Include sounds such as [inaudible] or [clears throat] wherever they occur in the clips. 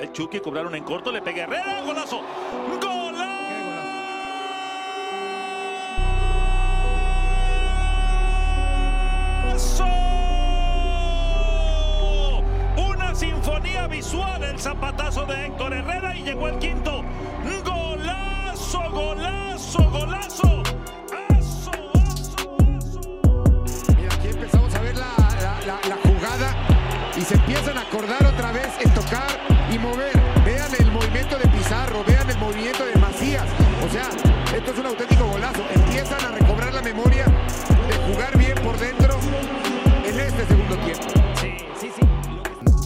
El Chucky cobraron en corto, le pega Herrera, golazo. ¡Golazo! Una sinfonía visual, el zapatazo de Héctor Herrera y llegó el quinto. Golazo, golazo, golazo. Mira, aquí empezamos a ver la jugada y se empiezan a acordar otra vez en tocar y mover. Vean el movimiento de Pizarro, vean el movimiento de Macías. O sea, esto es un auténtico golazo. Empiezan a recobrar la memoria de jugar bien por dentro en este segundo tiempo.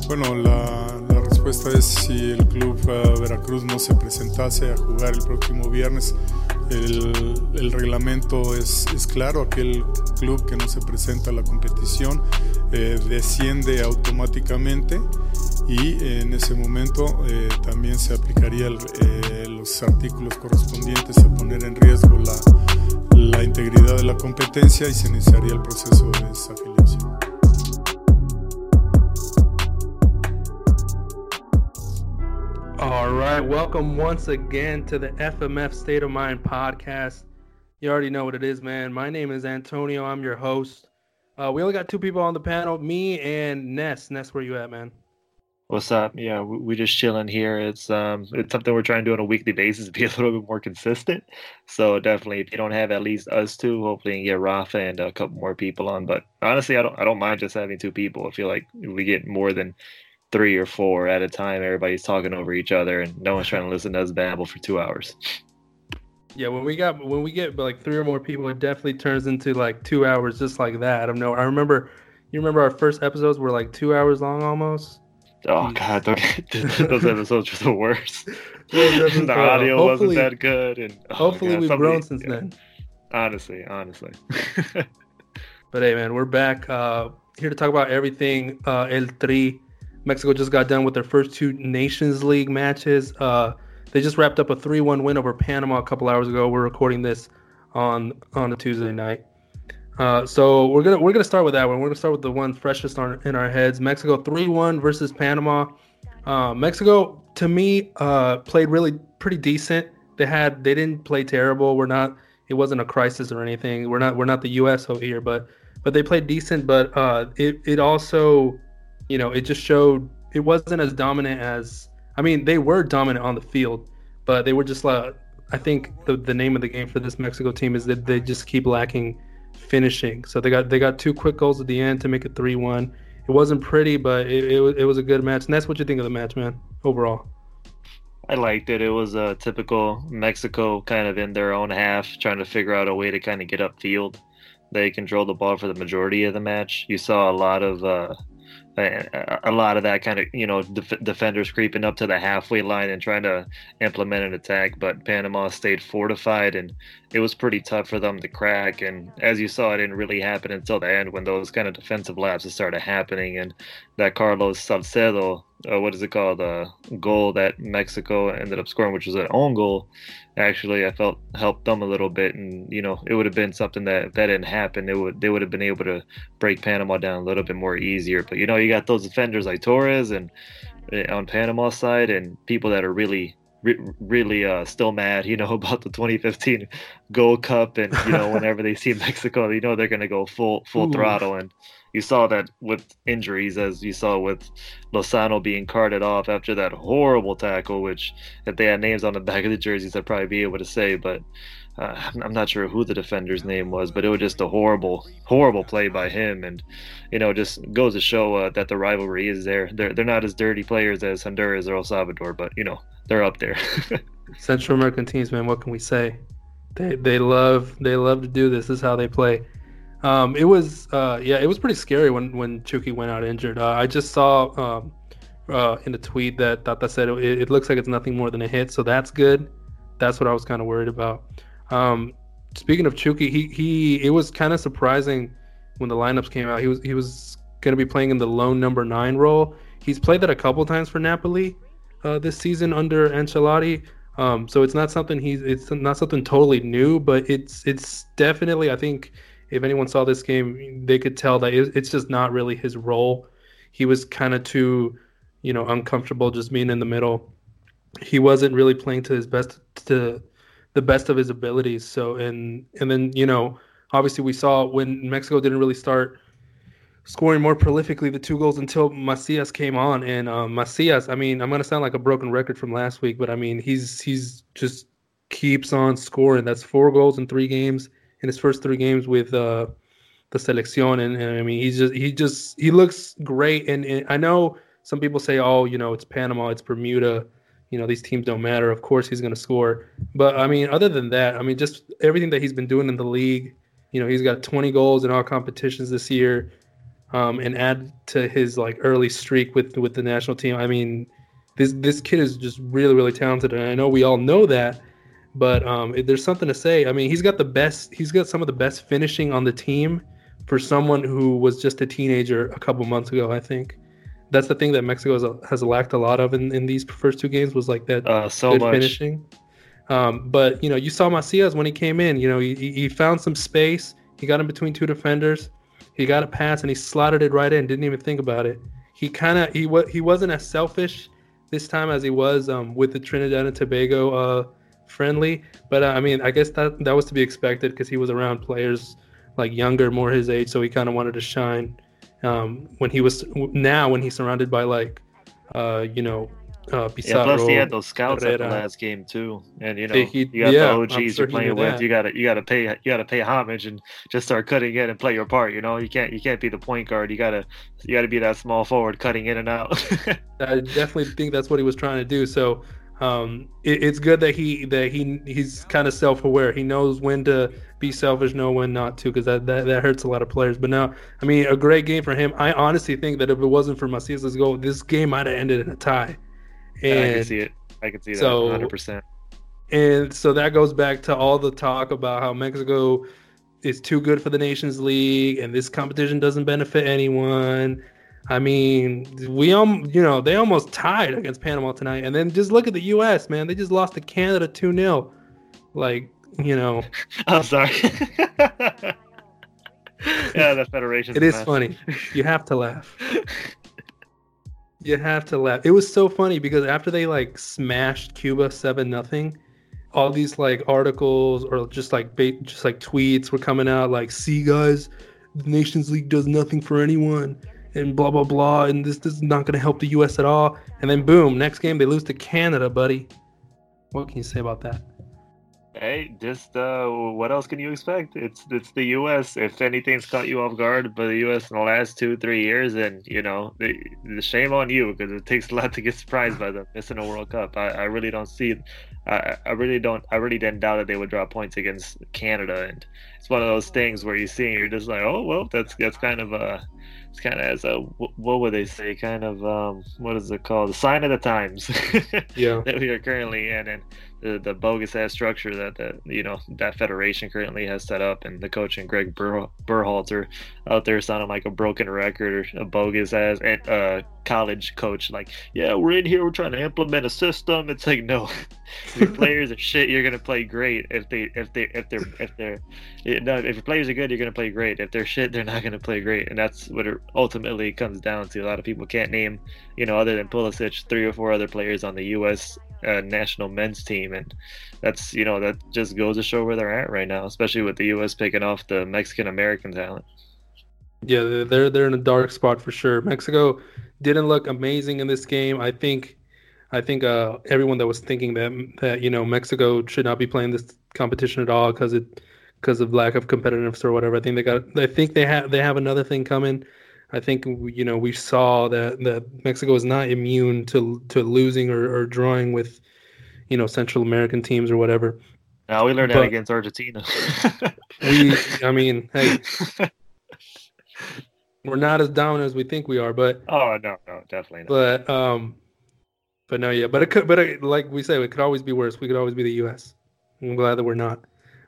Bueno, la, la respuesta es si el club eh, Veracruz no se presentase a jugar el próximo viernes. El, el reglamento es, es claro, aquel club que no se presenta a la competición eh, desciende automáticamente y en ese momento eh, también se aplicaría eh, los artículos correspondientes a poner en riesgo la, la integridad de la competencia y se iniciaría el proceso de desafiliación. All right, welcome once again to the FMF State of Mind podcast. You already know what it is, man. My name is Antonio. I'm your host. Uh, we only got two people on the panel, me and Ness. Ness, where you at, man? What's up? Yeah, we, we just chilling here. It's um, it's something we're trying to do on a weekly basis, to [laughs] be a little bit more consistent. So definitely, if you don't have at least us two, hopefully you get Rafa and a couple more people on. But honestly, I don't I don't mind just having two people. I feel like we get more than three or four at a time, everybody's talking over each other, and no one's trying to listen to us babble for two hours. Yeah, when we got when we get like three or more people, it definitely turns into like two hours just like that. I don't know. I remember, you remember our first episodes were like two hours long almost. Oh Jeez. God, [laughs] those those episodes were the worst. [laughs] The audio hopefully- wasn't that good, and oh, Hopefully, God, we've somebody- grown since yeah. then. Honestly, honestly. [laughs] But hey, man, we're back uh, here to talk about everything. Uh, El Tri, Mexico just got done with their first two Nations League matches. Uh, they just wrapped up a 3-1 win over Panama a couple hours ago. We're recording this on on a Tuesday night. Uh, so we're gonna we're gonna start with that one. We're gonna start with the one freshest on, in our heads. Mexico 3-1 versus Panama. Uh, Mexico, to me, uh, played really pretty decent. They had they didn't play terrible. We're not. It wasn't a crisis or anything. We're not. We're not the U.S. over here, but but they played decent. But uh, it it also, you know, it just showed it wasn't as dominant as. I mean, they were dominant on the field, but they were just like. I think the the name of the game for this Mexico team is that they just keep lacking finishing. So they got they got two quick goals at the end to make it three one. It wasn't pretty, but it, it, was- it was a good match. And that's what you think of the match, man, overall. I liked it. It was a typical Mexico kind of in their own half, trying to figure out a way to kind of get upfield. They controlled the ball for the majority of the match. You saw a lot of uh, a lot of that kind of you know def- defenders creeping up to the halfway line and trying to implement an attack, but Panama stayed fortified and it was pretty tough for them to crack. And as you saw, it didn't really happen until the end when those kind of defensive lapses started happening and that Carlos Salcedo, uh, what is it called, uh, goal that Mexico ended up scoring, which was an own goal. Actually, I felt helped them a little bit, and you know it would have been something that if that didn't happen. It would they would have been able to break Panama down a little bit more easier. But you know you got those defenders like Torres and uh, on Panama side, and people that are really re- really uh, still mad, you know, [laughs] about the 2015 Gold Cup, and you know [laughs] whenever they see Mexico, you know they're gonna go full full Ooh. throttle and you saw that with injuries, as you saw with Lozano being carted off after that horrible tackle, which if they had names on the back of the jerseys, I'd probably be able to say, but uh, I'm- not sure who the defender's name was, but it was just a horrible, horrible play by him, and you know, just goes to show uh, that the rivalry is there. They're they're not as dirty players as Honduras or El Salvador, but you know, they're up there. [laughs] Central American teams, man. What can we say? They they love they love to do this. This is how they play. Um, it was uh, yeah, it was pretty scary when when Chucky went out injured. Uh, I just saw um, uh, in a tweet that Tata said it, it looks like it's nothing more than a hit, so that's good. That's what I was kind of worried about. Um, speaking of Chucky, he he it was kind of surprising when the lineups came out. He was he was going to be playing in the lone number nine role. He's played that a couple times for Napoli uh, this season under Ancelotti. Um, so it's not something he's it's not something totally new, but it's it's definitely I think if anyone saw this game, they could tell that it's just not really his role. He was kind of too, you know, uncomfortable just being in the middle. He wasn't really playing to his best to the best of his abilities. So and and then you know, obviously we saw when Mexico didn't really start scoring more prolifically the two goals until Macias came on. And um, Macias, I mean, I'm gonna sound like a broken record from last week, but I mean, he's he's just keeps on scoring. That's four goals in three games in his first three games with uh, the selección, and, and, I mean, he's just he just he looks great. And, and I know some people say, oh, you know, it's Panama, it's Bermuda. You know, these teams don't matter. Of course, he's going to score. But I mean, other than that, I mean, just everything that he's been doing in the league. You know, he's got 20 goals in all competitions this year, um, and add to his like early streak with with the national team. I mean, this this kid is just really really talented, and I know we all know that. But um, there's something to say. I mean, he's got the best. He's got some of the best finishing on the team for someone who was just a teenager a couple months ago. I think that's the thing that Mexico has, has lacked a lot of in, in these first two games was like that uh, so good much. finishing. Um, but you know, you saw Macias when he came in. You know, he, he found some space. He got in between two defenders. He got a pass and he slotted it right in. Didn't even think about it. He kind of he was he wasn't as selfish this time as he was um, with the Trinidad and Tobago uh, friendly. But uh, I mean, I guess that that was to be expected because he was around players like younger, more his age, so he kind of wanted to shine um, when he was now when he's surrounded by like uh, you know uh, Pizarro, yeah, plus he had those scouts at the last game too, and you know He- you got yeah, the OGs you're playing with. that. You gotta you gotta pay you gotta pay homage and just start cutting in and play your part. You know you can't you can't be the point guard. You gotta you gotta be that small forward cutting in and out. [laughs] I definitely think that's what he was trying to do. So um, it, it's good that he that he he's kind of self-aware. He knows when to be selfish, know when not to, because that, that that hurts a lot of players. But now, I mean, a great game for him. I honestly think that if it wasn't for Macias' goal, this game might have ended in a tie. Yeah, I can see it. I can see that so- 100. percent and so that goes back to all the talk about how Mexico is too good for the Nations League and this competition doesn't benefit anyone. I mean, we um, you know, they almost tied against Panama tonight, and then just look at the U.S. Man, they just lost to Canada two 0 Like, you know, [laughs] I'm sorry. [laughs] yeah, the federation. it is funny. [laughs] You have to laugh. You have to laugh. It was so funny because after they like smashed Cuba seven nothing, all these like articles or just like ba- just like tweets were coming out like, "See guys, the Nations League does nothing for anyone." And blah blah blah, and this, this is not going to help the U.S. at all. And then boom, next game they lose to Canada, buddy. What can you say about that? Hey, just uh, what else can you expect? It's it's the U.S. If anything's caught you off guard by the U.S. in the last two three years, then you know the, the shame on you because it takes a lot to get surprised by them missing a World Cup. I, I really don't see, I I really don't I really didn't doubt that they would draw points against Canada, and it's one of those things where you see and you're just like, oh well, that's that's kind of uh it's kind of as a what would they say? Kind of um what is it called? The sign of the times. [laughs] Yeah, that we are currently in and the, bogus ass structure that the you know that federation currently has set up and the coach and Greg Ber- Berhalter out there sounding like a broken record or a bogus ass uh, college coach like yeah we're in here we're trying to implement a system. It's like no. [laughs] Your players are shit you're gonna play great. If they if they if they're if they're you know, if your players are good you're gonna play great. If they're shit they're not gonna play great. And that's what it ultimately comes down to. A lot of people can't name you know other than Pulisic three or four other players on the U.S uh, national men's team, and that's you know that just goes to show where they're at right now, especially with the U.S. picking off the Mexican American talent. Yeah, they're- they're in a dark spot for sure. Mexico didn't look amazing in this game. I think I think uh, everyone that was thinking that that you know Mexico should not be playing this competition at all because it because of lack of competitiveness or whatever. I think they got I think they have they have another thing coming. I think you know we saw that that Mexico is not immune to to losing or, or drawing with you know Central American teams or whatever. Now we learned that against Argentina. [laughs] We I mean hey [laughs] we're not as dominant as we think we are, but oh no, no, definitely not. But um, but no, yeah. But it could, but it, like we say, it could always be worse. We could always be the U.S. I'm glad that we're not.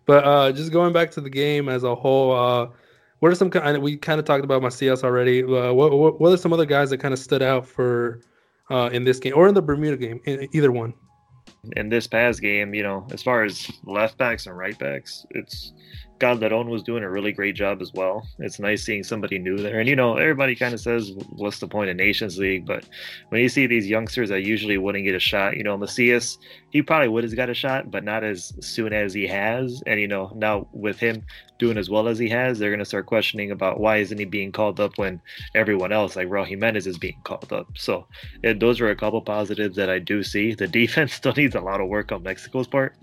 But uh, just going back to the game as a whole, uh, what are some kind? We kind of talked about Macias already. Uh, what, what what are some other guys that kind of stood out for uh, in this game or in the Bermuda game? In, either one. in this past game, you know, as far as left backs and right backs, it's Calderon was doing a really great job as well. It's nice seeing somebody new there. And you know, everybody kind of says, "What's the point of Nations League?" But when you see these youngsters that usually wouldn't get a shot, you know, Macias, he probably would have got a shot, but not as soon as he has. And you know, now with him doing as well as he has, they're gonna start questioning about why isn't he being called up when everyone else, like Raul Jimenez, is being called up. So it, those are a couple positives that I do see. The [laughs] defense still needs a lot of work on Mexico's part,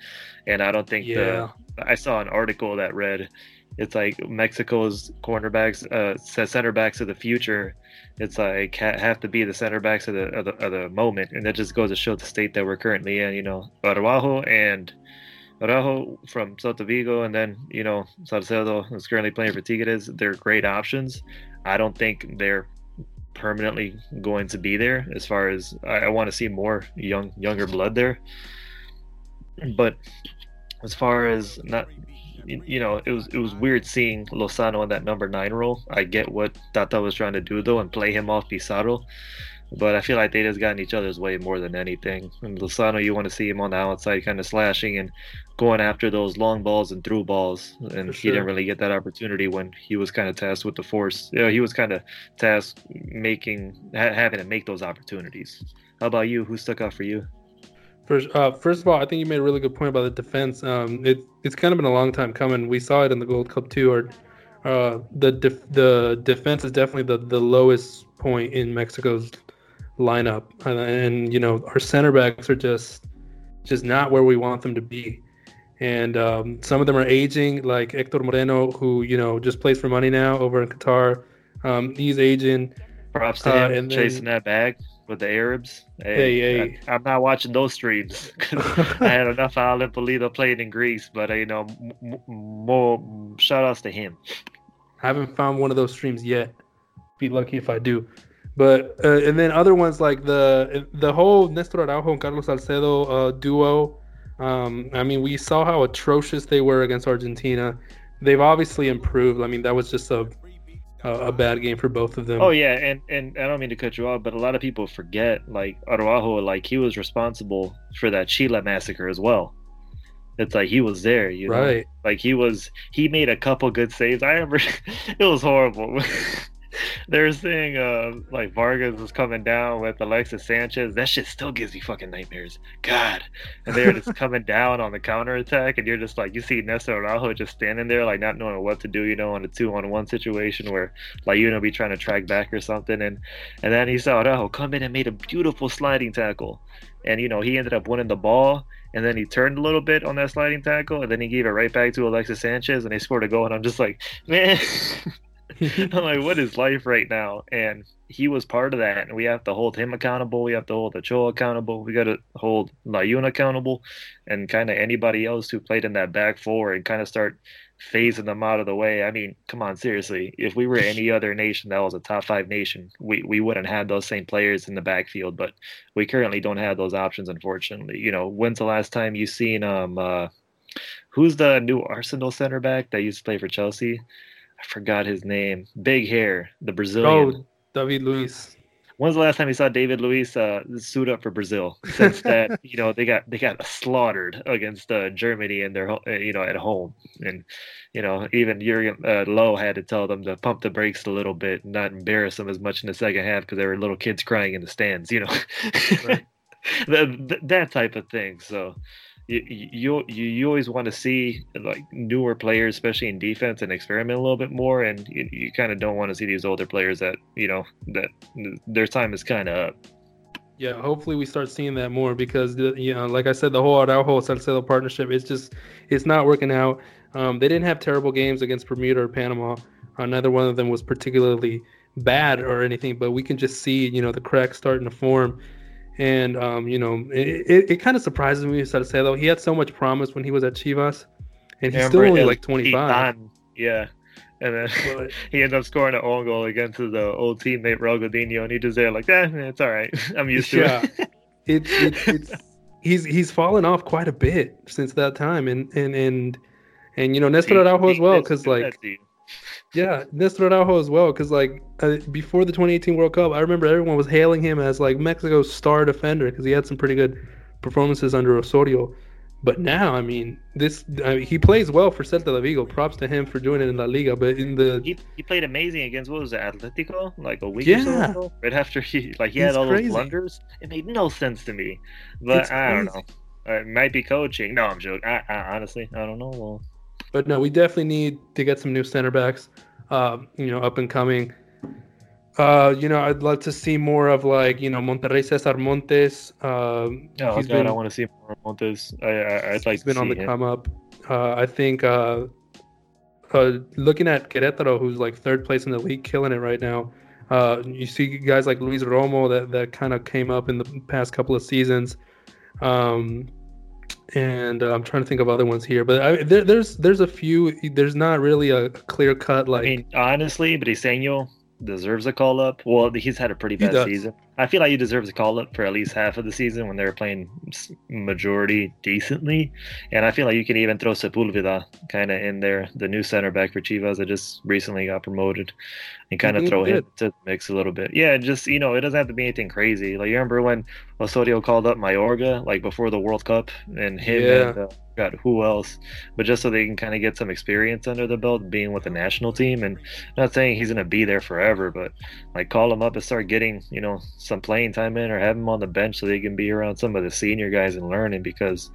and I don't think Yeah. the I saw an article that read it's like Mexico's cornerbacks, uh, center backs of the future. It's like ha- have to be the center backs of the, of the of the moment, and that just goes to show the state that we're currently in. You know, Araujo and Araujo from Celta Vigo, and then you know Salcedo is currently playing for Tigres. They're great options. I don't think they're permanently going to be there. As far as I, I want to see more young younger blood there, but as far as not you know it was it was weird seeing Lozano in that number nine role. I get what Tata was trying to do though and play him off Pizarro, but I feel like they just got in each other's way more than anything. And Lozano, you want to see him on the outside, kind of slashing and going after those long balls and through balls, and For he didn't really get that opportunity when he was kind of tasked with the force. You know, he was kind of tasked making ha- having to make those opportunities. How about you? Who stuck out for you? First, uh, first of all, I think you made a really good point about the defense. Um, it, it's kind of been a long time coming. We saw it in the Gold Cup too. Or uh, the def- the defense is definitely the, the lowest point in Mexico's lineup, and, and you know our center backs are just just not where we want them to be. And um, some of them are aging, like Hector Moreno, who you know just plays for money now over in Qatar. Um, he's aging. Props to Uh, him and then- chasing that bag with the Arabs. Hey, hey. I, am not watching those streams. [laughs] I had enough Alan Pulido playing in Greece, but uh, you know, m- m- more shout outs to him. I haven't found one of those streams yet. Be lucky if I do. But uh, and then other ones like the the whole Nestor Araujo and Carlos Salcedo uh, duo. Um, I mean, we saw how atrocious they were against Argentina. They've obviously improved. I mean, that was just a a, a bad game for both of them. Oh yeah, and and I don't mean to cut you off, but a lot of people forget like Araujo, like he was responsible for that Chile massacre as well. It's like he was there, you know. right. Like he was, he made a couple good saves. I remember [laughs] it was horrible. [laughs] they were saying uh, like Vargas was coming down with Alexis Sanchez. That shit still gives me fucking nightmares. God. And they were just coming down on the counter attack, and you're just like, you see Nestor Araujo just standing there, like not knowing what to do, you know, on a two on one situation where like you know be trying to track back or something, and and then he saw Araujo come in and made a beautiful sliding tackle, and you know he ended up winning the ball and then he turned a little bit on that sliding tackle, and then he gave it right back to Alexis Sanchez, and they scored a goal. And I'm just like, man, [laughs] [laughs] I'm like, what is life right now? And he was part of that, and we have to hold him accountable. We have to hold Ochoa accountable. We got to hold Layun accountable, and kind of anybody else who played in that back four, and kind of start phasing them out of the way. I mean, come on, seriously. If we were any other nation that was a top five nation, we, we wouldn't have those same players in the backfield. But we currently don't have those options, unfortunately. You know, when's the last time you seen um uh who's the new Arsenal center back that used to play for Chelsea? I forgot his name. Big hair, the Brazilian. Oh, David Luiz. When's the last time you saw David Luiz uh, suit up for Brazil? Since [laughs] that, you know, they got they got slaughtered against uh, Germany and their uh, you know at home, and you know even Jurgen uh, Lowe had to tell them to pump the brakes a little bit, and not embarrass them as much in the second half because there were little kids crying in the stands, you know, Right. [laughs] that- that type of thing. So you you you, always want to see like newer players, especially in defense, and experiment a little bit more. And you, you kind of don't want to see these older players that you know that their time is kind of up. Yeah, hopefully we start seeing that more because you know, like I said, the whole Araujo Salcedo partnership it's just it's not working out. Um, they didn't have terrible games against Bermuda or Panama. Uh, neither one of them was particularly bad or anything, but we can just see you know the cracks starting to form. And um, you know, it, it, it kind of surprises me Salcedo. He had so much promise when he was at Chivas, and he's still only like 25. Yeah. And then But- [laughs] he ended up scoring an own goal against his uh, old teammate Raul Gudiño, and he just there like, eh, it's all right. [laughs] I'm used to yeah, it. it, it, it's he's he's fallen off quite a bit since that time, and and and and you know Nestor Araujo as well, because like yeah, Nestor Araujo as well, because like uh, before the 2018 World Cup, I remember everyone was hailing him as like Mexico's star defender because he had some pretty good performances under Osorio. But now, I mean, this I mean, he plays well for Celta de Vigo. Props to him for doing it in La Liga. But in the He, he played amazing against what was it, Atletico? Like a week or so ago, right after he like he He's had all crazy. those blunders. It made no sense to me. But It's I don't know. crazy. It might be coaching. No, I'm joking. I, I honestly, I don't know. Well, But no, we definitely need to get some new center backs, uh, you know, up and coming. Uh, you know, I'd love to see more of like, you know, Monterrey Cesar Montes. Um, oh he's god, been, I want to see more Montes. I, I I'd like he's been on the him. come up. Uh, I think uh, uh, looking at Querétaro, who's like third place in the league, killing it right now. Uh, you see guys like Luis Romo that, that kind of came up in the past couple of seasons. Um, and uh, I'm trying to think of other ones here, but I, there, there's there's a few. There's not really a clear cut like I mean, honestly, Briseño deserves a call up. Well, he's had a pretty He bad does. season. I feel like he deserves a call up for at least half of the season when they were playing majority decently. And I feel like you can even throw Sepulveda kind of in there, the new center back for Chivas that just recently got promoted, and kind of throw him to the mix a little bit. Yeah, just you know, it doesn't have to be anything crazy. Like you remember when Osorio called up Mayorga like before the World Cup, and him Yeah. and uh, got who else, but just so they can kind of get some experience under the belt being with the national team and not saying he's gonna be there forever, but like call him up and start getting you know some playing time in, or have him on the bench so they can be around some of the senior guys and learning. Because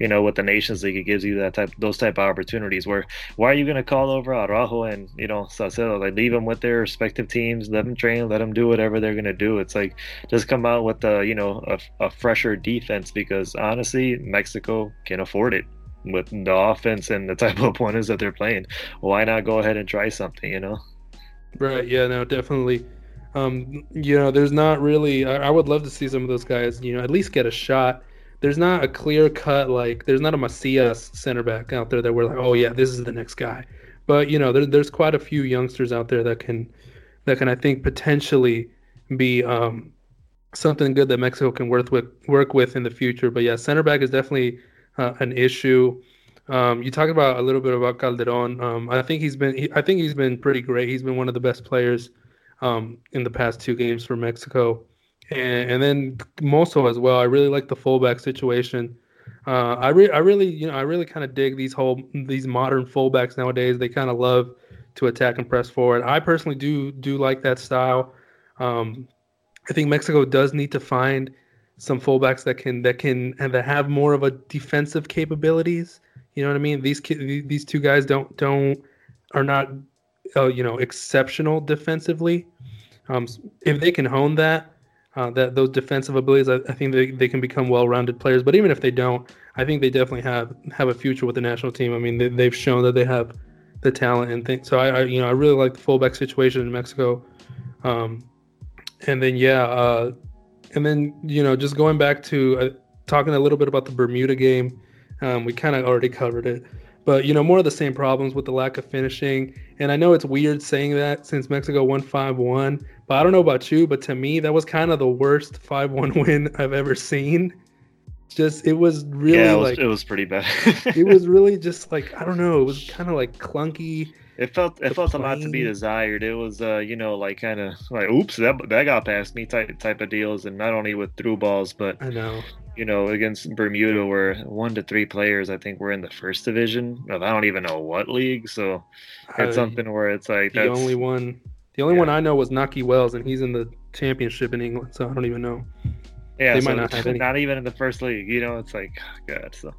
you know with the Nations League, it gives you that type those type of opportunities. Where why are you gonna call over Araujo and you know Salcedo? Like leave them with their respective teams, let them train, let them do whatever they're gonna do. It's like just come out with a you know a, a fresher defense because honestly, Mexico can afford it with the offense and the type of opponents that they're playing. Why not go ahead and try something? You know. Right. Yeah. No. Definitely. Um. You know, there's not really. I, I would love to see some of those guys. You know, at least get a shot. There's not a clear cut like. There's not a Macias center back out there that we're like, oh yeah, this is the next guy. But you know, there, there's quite a few youngsters out there that can, that can I think potentially be um, something good that Mexico can work with work with in the future. But yeah, center back is definitely uh, an issue. Um, you talked about a little bit about Calderon. Um, I think he's been he, I think he's been pretty great. He's been one of the best players um, in the past two games for Mexico, and, and then Mozo as well. I really like the fullback situation. Uh, I re- I really you know I really kind of dig these whole these modern fullbacks nowadays. They kind of love to attack and press forward. I personally do do like that style. Um, I think Mexico does need to find some fullbacks that can that can and that have more of a defensive capabilities. You know what I mean? These these two guys don't don't are not uh, you know exceptional defensively. Um, if they can hone that uh, that those defensive abilities, I, I think they, they can become well-rounded players. But even if they don't, I think they definitely have have a future with the national team. I mean, they, they've shown that they have the talent and things. So I, I you know I really like the fullback situation in Mexico. Um, and then yeah, uh, and then you know just going back to uh, talking a little bit about the Bermuda game, um, we kind of already covered it, but you know more of the same problems with the lack of finishing. And I know it's weird saying that since Mexico won five one, but I don't know about you, but to me that was kind of the worst five one [laughs] win I've ever seen. Just it was really yeah, it was, like it was pretty bad. [laughs] it was really just like I don't know, it was kind of like clunky. It felt it felt a lot to be desired. It was uh you know like kind of like oops that that got past me type type of deals, and not only with through balls, but I know. you know against Bermuda where one to three players I think were in the first division of I don't even know what league. So it's I- something where it's like The only one, the only Yeah. one I know was Nahki Wells, and he's in the championship in England, so I don't even know. Yeah they so might not have any. not even in the first league. You know it's like God. So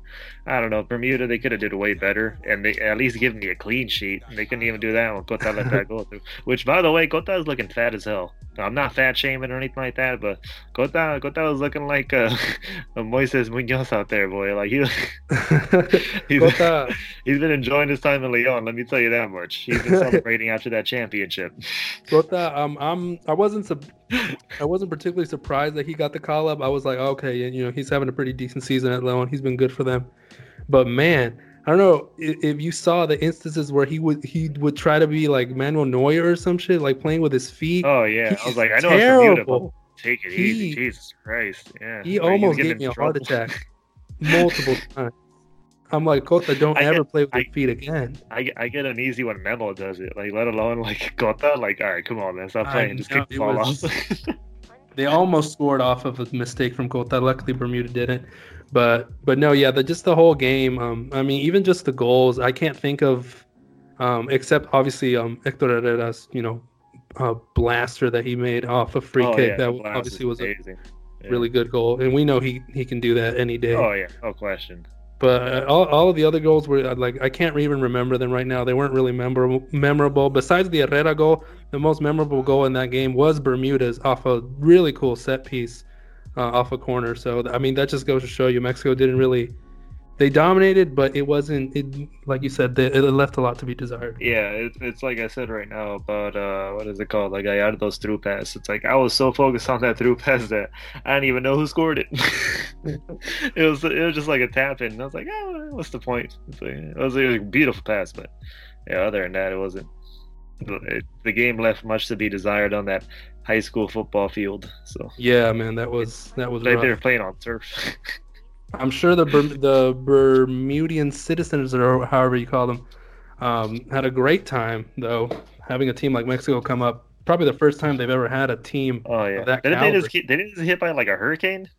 I don't know Bermuda they could have did way better and they at least give me a clean sheet. They couldn't even do that when Cota let that go [laughs] through. Which by the way Cota is looking fat as hell. I'm not fat shaming or anything like that, but Cota Cota was looking like uh, [laughs] a Moises Munoz out there, boy. Like he [laughs] he's, Cota, he's been enjoying his time in Leon. Let me tell you that much. He's been celebrating after that championship. Cota, um, I'm, I wasn't, I wasn't particularly surprised that he got the call up. I was like, okay, and you know, he's having a pretty decent season at Leon. He's been good for them, but man. I don't know i- if you saw the instances where he would he would try to be like Manuel Neuer or some shit, like playing with his feet. Oh yeah, I was like, I know it's beautiful. take it He- easy, Jesus Christ. Yeah, He almost gave me a heart attack [laughs] multiple times. I'm like, Cota, don't I ever get- play with I- your feet again. I, get- I get uneasy when Memo does it, like let alone like Cota. Like, all right, come on, man, stop playing, just know, kick the it ball was- off. [laughs] they almost scored off of a mistake from Cota. Luckily, Bermuda didn't. But but no, yeah, the, just the whole game. Um, I mean, even just the goals, I can't think of, um, except obviously um Hector Herrera's, you know, uh, blaster that he made off a free Oh, kick. yeah, that the obviously is was a amazing. Yeah. really good goal, and we know he he can do that any day. Oh yeah, no question. But all, all of the other goals were uh, like I can't even remember them right now. They weren't really memorable. Memorable. Besides the Herrera goal, the most memorable goal in that game was Bermuda's off a really cool set piece, uh, off a corner. So I mean that just goes to show you Mexico didn't really. They dominated, but it wasn't. It like you said, it left a lot to be desired. Yeah, it, it's like I said right now about uh, what is it called? Like I added those through pass. It's like I was so focused on that through pass that I didn't even know who scored it. [laughs] it was it was just like a tap in. And I was like, oh, what's the point? It's like, it was a beautiful pass, but yeah, other than that, it wasn't. It, the game left much to be desired on that high school football field. So Yeah, man, that was that was. like they were playing on turf. [laughs] I'm sure the the Bermudian citizens, or however you call them, um, had a great time though. Having a team like Mexico come up, probably the first time they've ever had a team. oh yeah, that didn't they just get, didn't they just hit by like a hurricane?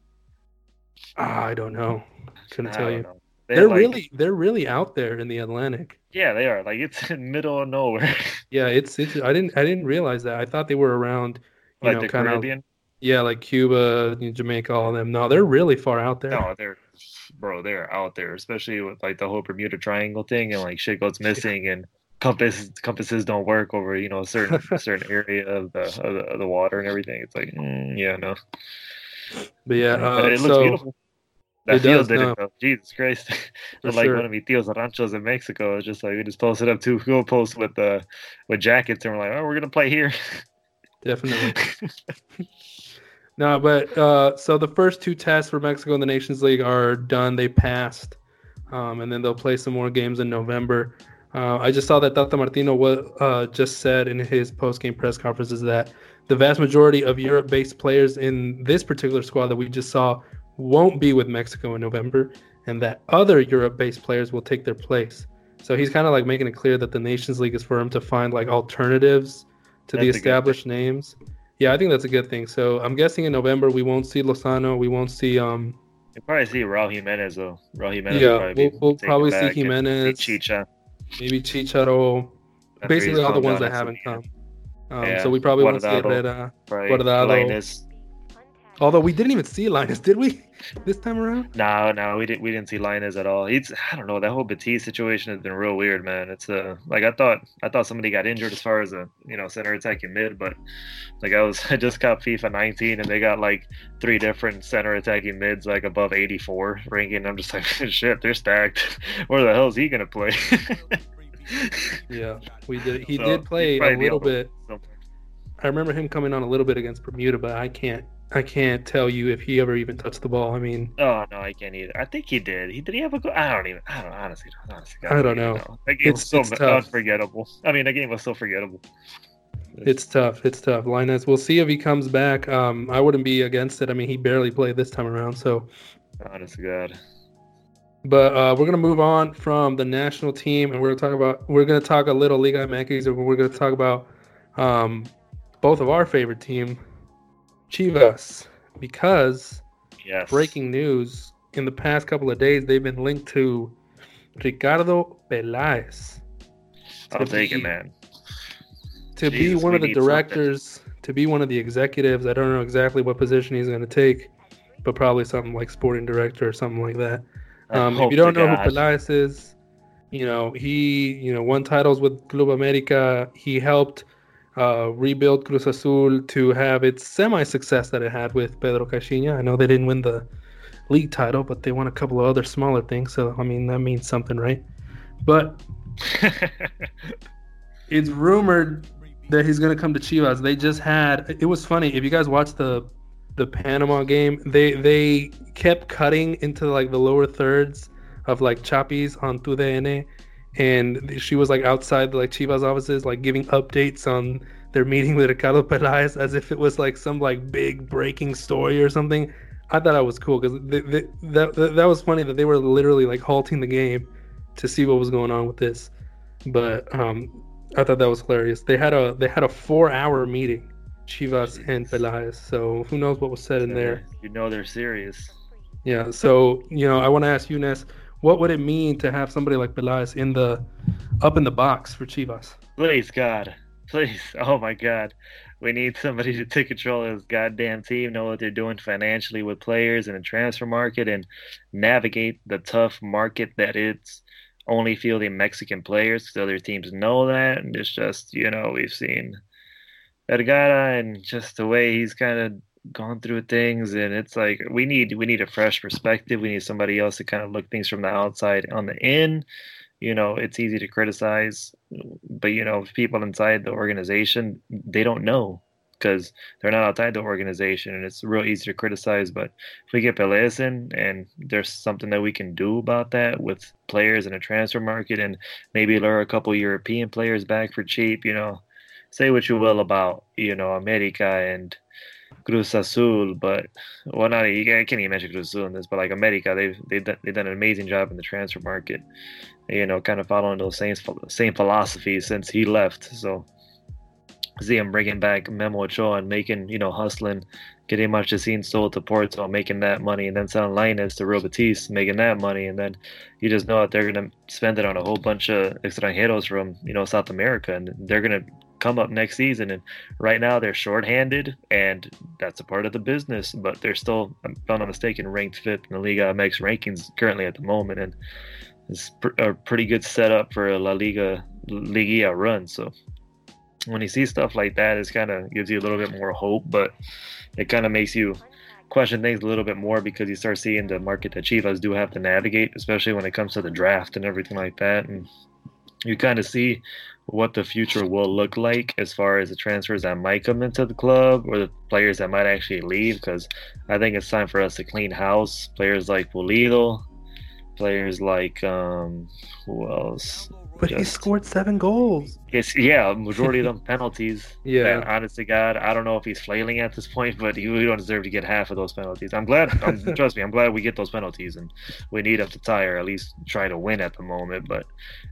Ah, I don't know. Couldn't I tell you. know. They They're like- really they're really out there in the Atlantic. Yeah, they are. Like it's [laughs] in middle of nowhere. Yeah, it's it's. I didn't I didn't realize that. I thought they were around. You like know, the kind of Caribbean. Yeah, like Cuba, Jamaica, all of them. No, they're really far out there. No, they're bro, they're out there, especially with like the whole Bermuda Triangle thing and like shit goes [laughs] missing and compass compasses don't work over you know a certain [laughs] certain area of the, of the of the water and everything. It's like mm, yeah, no, But yeah, but uh, it looks so beautiful. That it does, did no. it. Jesus Christ. [laughs] Like sure. one of my tios ranchos in Mexico, it's just like we just posted up two goal posts with uh with jackets and we're like, oh, we're gonna play here. definitely. No, but uh, so the first two tests for Mexico in the Nations League are done. They passed, um, and then they'll play some more games in November. Uh, I just saw that Tata Martino wa- uh, just said in his post-game press conferences that the vast majority of Europe-based players in this particular squad that we just saw won't be with Mexico in November, and that other Europe-based players will take their place. So he's kind of like making it clear that the Nations League is for him to find like alternatives to the That's thing. established names. Yeah, I think that's a good thing. So I'm guessing in November we won't see Lozano. We won't see um You'll probably see Raul Jimenez though. Raul Jimenez Yeah, probably we'll- we'll probably see Jimenez. Chicha. maybe Chicharo, basically all the ones that haven't come. Um, Yeah, So we probably won't see Guardado. Herrera. Guardado. Lainez. Although we didn't even see Lainez, [laughs] did we? This time around? No, no, we didn't. We didn't see Lainez at all. He's, I don't know. That whole Betis situation has been real weird, man. It's uh, like I thought. I thought somebody got injured as far as a you know center attacking mid, but like I was, [laughs] I just got FIFA 19, and they got like three different center attacking mids like above 84 ranking. I'm just [laughs] like, shit, they're stacked. Where the hell is he gonna play? Yeah, we did. He So, did play a little bit. somewhere. I remember him coming on a little bit against Bermuda, but I can't. I can't tell you if he ever even touched the ball. I mean, Oh no, I can't either. I think he did. He did he have a goal? I don't even. I don't honestly. honestly I don't even know. That game It's- was so unforgettable. I mean, that game was so forgettable. it's tough. It's tough. Lainez, we'll see if he comes back. Um, I wouldn't be against it. I mean, he barely played this time around, so Honest to God. But uh, we're gonna move on from the national team, and we're gonna talk about we're gonna talk a little Liga MX, and we're gonna talk about um, both of our favorite team, Chivas, because Yes. breaking news in the past couple of days they've been linked to Ricardo Peláez I'll to take it, man. to be one of the need something. directors, to be one of the executives. I don't know exactly what position he's gonna take, but probably something like sporting director or something like that. Um, if you don't know God. who Peláez is, you know he you know won titles with Club America. He helped uh, rebuild Cruz Azul to have its semi-success that it had with Pedro Caixinha. I know they didn't win the league title, but they won a couple of other smaller things. So I mean that means something, right? But [laughs] it's rumored that he's going to come to Chivas. They just had it was funny if you guys watched the the Panama game, they they kept cutting into like the lower thirds of like Chappi's on TUDN and she was like outside the like Chivas offices like giving updates on their meeting with Ricardo Peláez as if it was like some like big breaking story or something. I thought that was cool because that, that that was funny that they were literally like halting the game to see what was going on with this. But um, I thought that was hilarious. They had a they had a four hour meeting Chivas and Pelaez. So who knows what was said in there? You know they're serious. Yeah. So you know, I want to ask you, Ness, what would it mean to have somebody like Pelaez in the up in the box for Chivas? Please God, please, oh my God, we need somebody to take control of this goddamn team, know what they're doing financially with players and the transfer market, and navigate the tough market that it's only fielding Mexican players because other teams know that. And it's just, you know, we've seen Vergara and just the way he's kind of gone through things and it's like we need we need a fresh perspective. We need somebody else to kind of look things from the outside on the in. You know it's easy to criticize but you know people inside the organization they don't know because they're not outside the organization and it's real easy to criticize but if we get Pelaez in and there's something that we can do about that with players in a transfer market and maybe lure a couple European players back for cheap you know say what you will about you know America and Cruz Azul, but well, not I can't even mention Cruz Azul in this, but like America, they've they've done, they've done an amazing job in the transfer market, you know, kind of following those same same philosophies since he left. So see him bringing back Memo Ochoa and making you know hustling, getting Marchesín sold to Porto, making that money, and then selling Lainez to Real Betis, making that money, and then you just know that they're gonna spend it on a whole bunch of extranjeros from you know South America, and they're gonna come up next season. And right now they're shorthanded, and that's a part of the business. But they're still, if I'm not mistaken, ranked fifth in the Liga MX rankings currently at the moment, and it's a pretty good setup for a La Liga Liga run. So when you see stuff like that, it kind of gives you a little bit more hope, but it kind of makes you question things a little bit more because you start seeing the market that Chivas do have to navigate, especially when it comes to the draft and everything like that. And you kind of see what the future will look like as far as the transfers that might come into the club or the players that might actually leave because I think it's time for us to clean house. Players like Pulido, players like um, who else? But Just, he scored seven goals. It's yeah, majority of them penalties. [laughs] Yeah. And honest to God, I don't know if he's flailing at this point, but he, we don't deserve to get half of those penalties. I'm glad. I'm, [laughs] trust me, I'm glad we get those penalties, and we need him to tie or at least try to win at the moment. But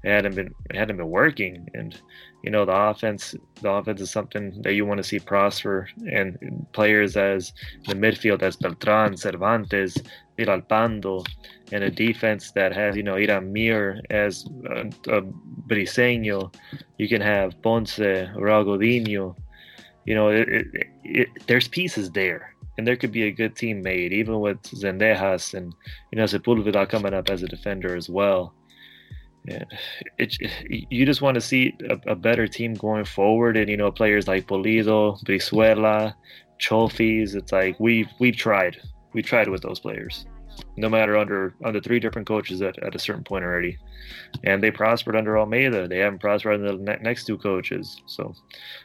it hadn't been it hadn't been working, and you know the offense the offense is something that you want to see prosper, and players as the midfield as Beltran, Cervantes, Villalpando, and a defense that has, you know, Hiram Mier as a, a Briseño. You can have Ponce, Raul Gudiño. You know, it, it, it, there's pieces there. And there could be a good team made, even with Zendejas and, you know, Sepulveda coming up as a defender as well. Yeah, it, you just want to see a, a, better team going forward, and you know players like Pulido, Brizuela, Chofis. It's like we've we've tried, we tried with those players no matter under under three different coaches at, at a certain point already. And they prospered under Almeyda They haven't prospered under the ne- next two coaches. So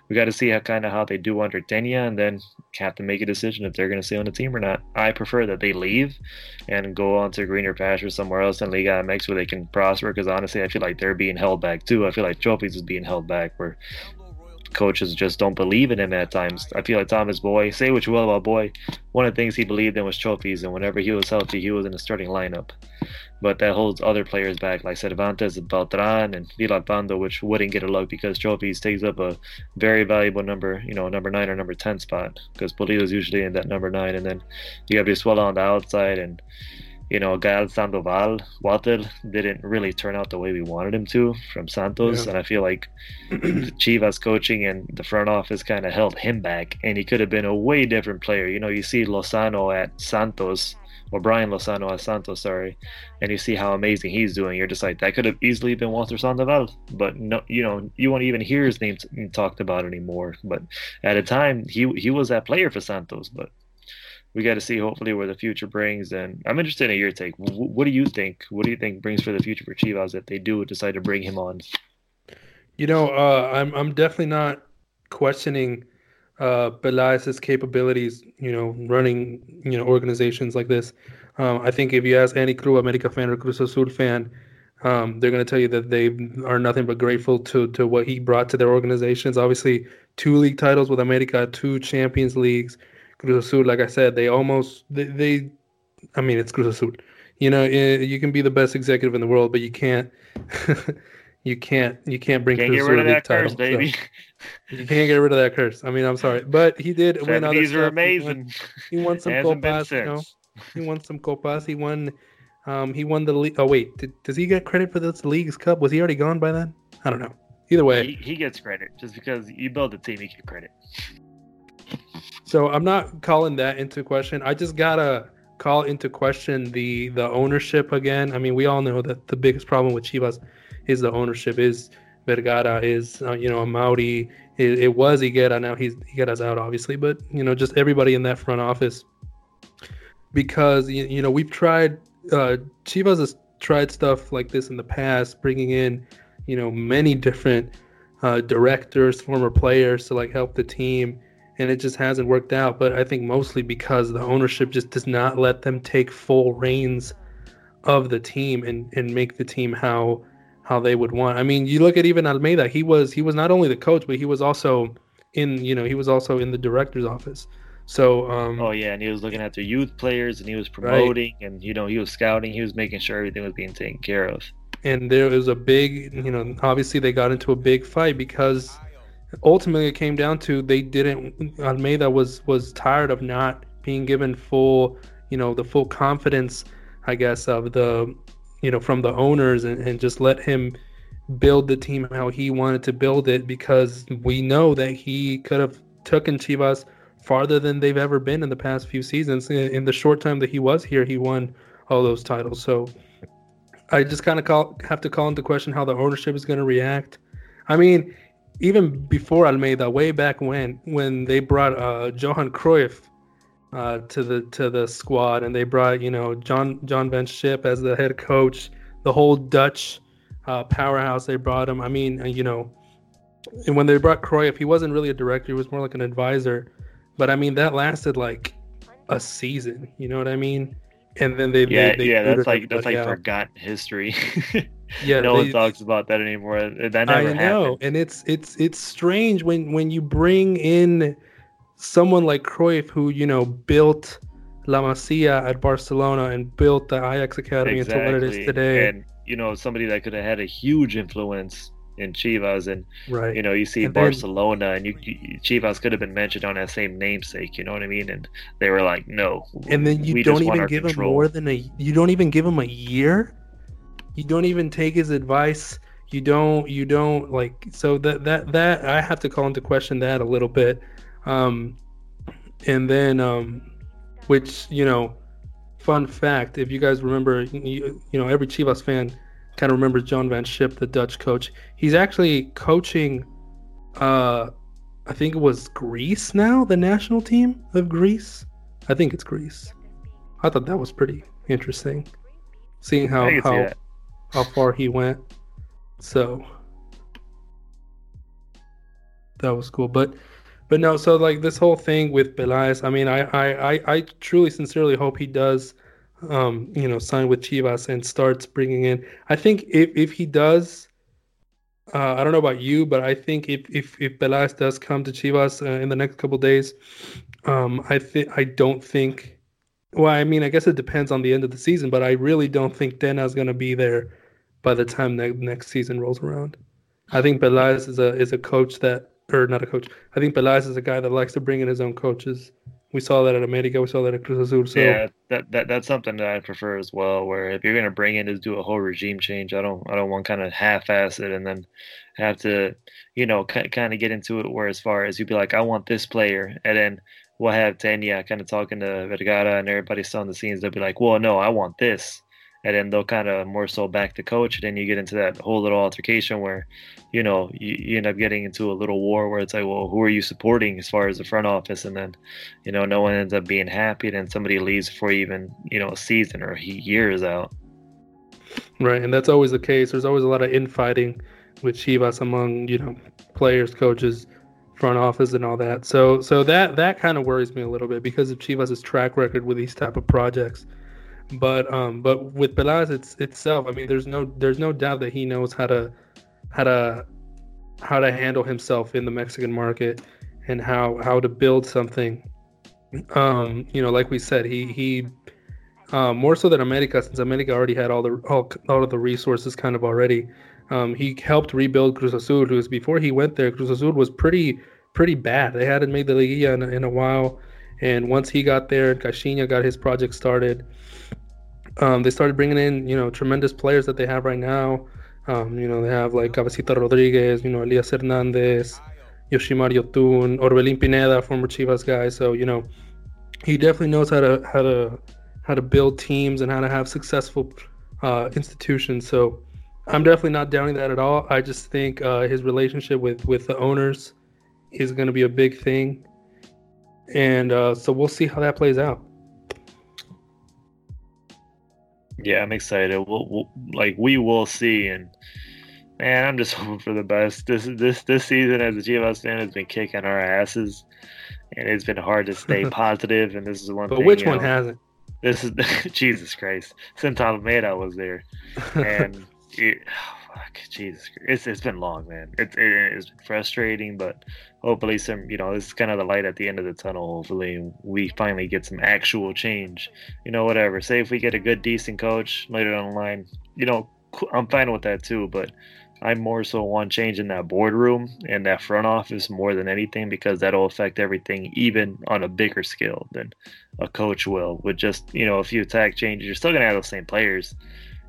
we got to see how kind of how they do under Tena, and then have to make a decision if they're going to stay on the team or not. I prefer that they leave and go on to greener pastures somewhere else in Liga MX where they can prosper. Because honestly, I feel like they're being held back too. I feel like Chofis is being held back where coaches just don't believe in him at times. I feel like Tomás Boy, say what you will about Boy, one of the things he believed in was Chofis, and whenever he was healthy, he was in the starting lineup. But that holds other players back, like Cervantes, Beltran, and Villalpando, which wouldn't get a look because Chofis takes up a very valuable number, you know, number nine or number ten spot, because is usually in that number nine, and then you have Brizuela on the outside, and you know, Gael Sandoval, Walter didn't really turn out the way we wanted him to from Santos. Yeah. And I feel like [clears throat] Chivas coaching and the front office kind of held him back. And he could have been a way different player. You know, you see Lozano at Santos, or Brian Lozano at Santos, sorry, and you see how amazing he's doing. You're just like, that could have easily been Walter Sandoval. But, no, you know, you won't even hear his name t- talked about anymore. But at a time, he, he was that player for Santos. But we got to see hopefully where the future brings. And I'm interested in your take. What do you think? What do you think brings for the future for Chivas if they do decide to bring him on? You know, uh, I'm I'm definitely not questioning uh, Pelaez's capabilities. You know, running you know organizations like this. Um, I think if you ask any Club America fan or Cruz Azul fan, um, they're going to tell you that they are nothing but grateful to to what he brought to their organizations. Obviously, two league titles with America, two Champions Leagues, Cruz Azul, like I said, they almost they, they I mean, it's Cruz Azul. You know, eh, you can be the best executive in the world, but you can't. [laughs] you can't. You can't bring can't Cruz rid of that title, curse, baby. You can't get rid of that curse. I mean, I'm sorry, but he did [laughs] win other These are stuff. He won- amazing. He won, some [laughs] copas. You know, he won some copas. He won. Um, he won the league. Oh wait, did, does he get credit for this league's cup? Was he already gone by then? I don't know. Either way, He, he gets credit just because you build a team, you get credit. So I'm not calling that into question. I just gotta call into question the the ownership again. I mean, we all know that the biggest problem with Chivas is the ownership. Is Vergara is uh, you know a. It, it was Higuera. Now he's Higuera's out, obviously, but you know just everybody in that front office because you, you know we've tried. Uh, Chivas has tried stuff like this in the past, bringing in you know many different uh, directors, former players to like help the team and it just hasn't worked out. But I think mostly because the ownership just does not let them take full reins of the team and and make the team how how they would want. I mean, you look at even Almeyda. He was he was not only the coach, but he was also in you know he was also in the director's office. So um, Oh yeah, and he was looking after youth players, and he was promoting, and you know he was scouting. He was making sure everything was being taken care of. and there was a big you know obviously they got into a big fight because ultimately it came down to they didn't Almeyda was was tired of not being given full you know the full confidence i guess of the you know from the owners and, and just let him build the team how he wanted to build it because we know that he could have taken chivas farther than they've ever been in the past few seasons in, the short time that he was here he won all those titles so I just kind of have to call into question how the ownership is going to react. I mean, even before Almeyda, way back when, when they brought uh, Johan Cruyff uh, to the to the squad, and they brought you know John John Van Schip as the head coach, the whole Dutch uh, powerhouse they brought him. I mean, uh, you know, and when they brought Cruyff, he wasn't really a director; he was more like an advisor. But I mean, that lasted like a season. You know what I mean? And then they Yeah, they, they yeah, that's like that's like out. forgotten history. [laughs] yeah. no they- one talks about that anymore. That never I happened. know, and it's it's it's strange when when you bring in someone like Cruyff, who you know built La Masia at Barcelona and built the Ajax academy into what it is today. And you know, somebody that could have had a huge influence in Chivas, and right. you know, you see And then- Barcelona, and you, you Chivas could have been mentioned on that same namesake. You know what I mean? And they were like, no. and then you don't even give control. him more than a you don't even give him a year. You don't even take his advice. You don't you don't like so that that that I have to call into question that a little bit. Um and then um which, you know, fun fact, if you guys remember you, you know, every Chivas fan kind of remembers John Van Schip, the Dutch coach. He's actually coaching uh I think it was Greece now, the national team of Greece. I think it's Greece. I thought that was pretty interesting, seeing how how that. How far he went. So that was cool, but but no. So like this whole thing with Peláez, I mean, I I I, I truly sincerely hope he does, um, you know, sign with Chivas and starts bringing in. I think if if he does. Uh, I don't know about you, but I think if if if Peláez does come to Chivas uh, in the next couple days, um, I think I don't think. Well, I mean, I guess it depends on the end of the season, but I really don't think Dena's going to be there by the time the next season rolls around. I think Peláez is a is a coach that, or not a coach. I think Peláez is a guy that likes to bring in his own coaches. We saw that at America. We saw that at Cruz Azul. So yeah, that, that that's something that I prefer as well. Where if you're gonna bring in, just do a whole regime change. I don't I don't want kind of half-ass it and then have to, you know, kind of get into it. Where as far as you'd be like, I want this player, and then we'll have Tanya kind of talking to Vergara and everybody still on the scenes. They'll be like, well, no, I want this, and then they'll kind of more so back the coach. Then you get into that whole little altercation where, you know, you, you end up getting into a little war where it's like, well, who are you supporting as far as the front office? And then, you know, no one ends up being happy. And then somebody leaves before even, you know, a season or years out. right, and that's always the case. There's always a lot of infighting with Chivas among you know players, coaches, front office, and all that. So so that that kind of worries me a little bit because of Chivas' track record with these type of projects. But um, but with Peláez it's itself, I mean, there's no there's no doubt that he knows how to how to how to handle himself in the Mexican market and how how to build something. Um, you know, like we said, he he um, more so than America, since America already had all the all, all of the resources kind of already. Um, he helped rebuild Cruz Azul, because before he went there, Cruz Azul was pretty pretty bad. They hadn't made the Liguilla in, in a while, and once he got there, Caixinha got his project started. Um, they started bringing in, you know, tremendous players that they have right now. Um, you know, they have like Cabecita Rodriguez, you know, Elias Hernandez, Yoshimar Yotun, Orbelin Pineda, former Chivas guy. So, you know, he definitely knows how to how to how to build teams and how to have successful uh, institutions. So, I'm definitely not downing that at all. I just think uh, his relationship with with the owners is going to be a big thing, and uh, so we'll see how that plays out. Yeah, I'm excited. We'll, we'll, like we will see, and man, I'm just [laughs] hoping for the best. This this this season as a Chivas fan has been kicking our asses, and it's been hard to stay [laughs] positive. And this is one. But thing, which one know, hasn't? This is [laughs] Jesus Christ. Since Almeyda was there, and it, fuck, Jesus, it's it's been long, man. It, it it's been frustrating, but hopefully some, you know, this is kind of the light at the end of the tunnel. Hopefully we finally get some actual change. You know, whatever. Say if we get a good, decent coach later on the line, you know, I'm fine with that too. But I more so want change in that boardroom and that front office more than anything because that'll affect everything even on a bigger scale than a coach will. With just you know a few tag changes, you're still gonna have those same players,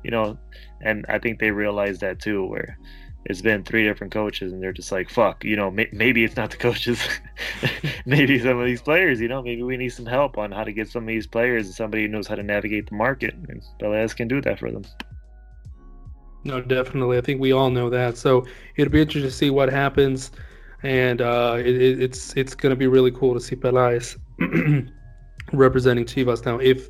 you know. And I think they realize that too, where it's been three different coaches and they're just like fuck you know may- maybe it's not the coaches [laughs] maybe some of these players you know maybe we need some help on how to get some of these players and somebody who knows how to navigate the market and Peláez can do that for them No, definitely. I think we all know that. So it'll be interesting to see what happens, and uh, it, it, it's it's going to be really cool to see Peláez [clears throat] representing Chivas now if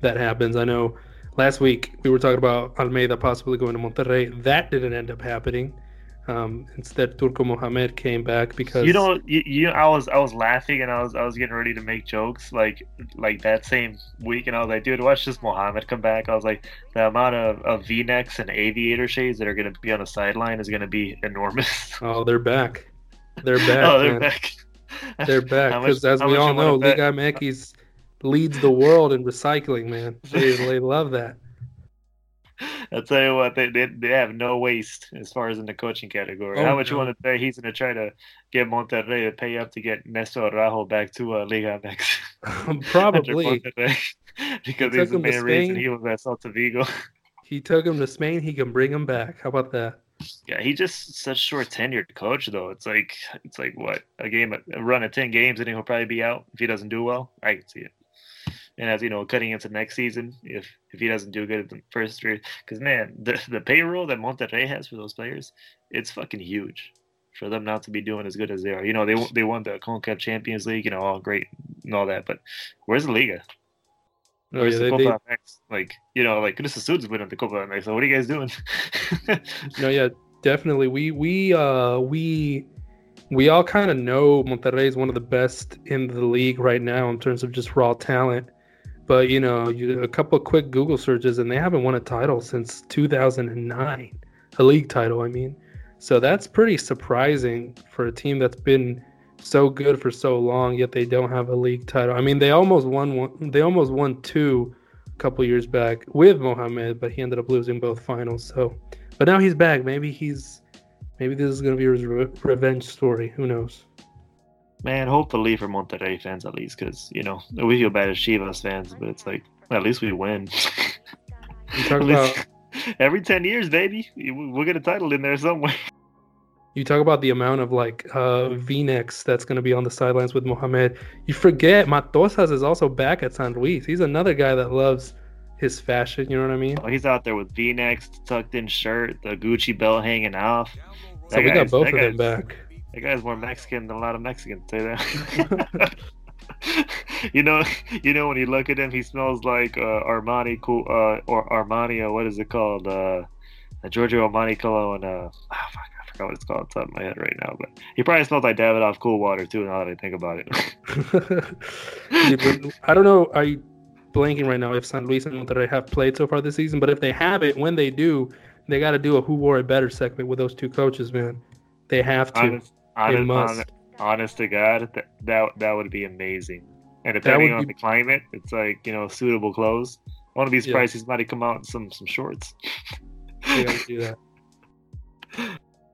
that happens. I know last week we were talking about Almeyda possibly going to Monterrey. That didn't end up happening. Um, instead, Turco Mohamed came back because you know you, you I was I was laughing and I was I was getting ready to make jokes like like that same week and I was like dude watch this Mohamed come back I was like the amount of, of v-necks and aviator shades that are going to be on the sideline is going to be enormous [laughs] oh they're back they're [laughs] back oh they're man. back they're back [laughs] because as we all know? Liga MX leads the world in recycling man they, they love that I'll tell you what, they, they they have no waste as far as in the coaching category. Oh, How much you want to say he's going to try to get Monterrey to pay up to get Nestor Araujo back to uh, Liga MX? [laughs] [laughs] Probably [laughs] because He he's took the him to main reason Spain. he was at Celta Vigo. he took him to Spain he can bring him back how about that yeah, he just such short tenured coach though. It's like it's like what a game, a run of ten games, and he'll probably be out if he doesn't do well. I can see it. And as you know, cutting into next season, if if he doesn't do good at the first three, because man, the the payroll that Monterrey has for those players, it's fucking huge. For them not to be doing as good as they are, you know, they won- they won the Concacaf Champions League, you know, all great and all that, but where's the Liga? oh, Where's yeah, the they, Copa they? Like, you know, like Cruz Azul's winning the Copa MX. So what are you guys doing? [laughs] No, yeah, definitely. We we uh we we all kind of know Monterrey is one of the best in the league right now in terms of just raw talent. But you know, you, a couple quick Google searches and they haven't won a title since 2009, a league title. I mean, so that's pretty surprising for a team that's been so good for so long, yet they don't have a league title. I mean, they almost won one. They almost won two a couple years back with Mohamed, but he ended up losing both finals. So. But now he's back. Maybe he's maybe this is gonna be his re- revenge story. Who knows? Man, hopefully for Monterrey fans at least, because you know we feel bad as Chivas fans, but it's like at least we win. [laughs] You talk least- about every ten years, baby, we'll get a title in there somewhere. [laughs] you talk about the amount of like uh, V-necks that's gonna be on the sidelines with Mohamed. You forget Matosas is also back at San Luis. He's another guy that loves his fashion. You know what I mean? Oh, he's out there with V-necks, tucked in shirt, the Gucci belt hanging off. So That we got both of them back. That guy's more Mexican than a lot of Mexicans. Say that. [laughs] [laughs] you know, you know when you look at him, he smells like uh, Armani, cool, uh, or Armani, or what is it called? Uh, Giorgio Armani cologne. Uh, ah, fuck, I forgot what it's called. It's on my head right now, but he probably smells like Davidoff Cool Water too. Now that I think about it. [laughs] I don't know. I blanking right now if San Luis and Monterrey have played so far this season? But if they haven't, when they do, they got to do a "Who Wore It Better" segment with those two coaches, man. They have to. honest, honest, honest, honest to God, that, that that would be amazing. And depending on be- the climate, it's like you know suitable clothes. One of these Yeah. prices might come out in some some shorts. Do that.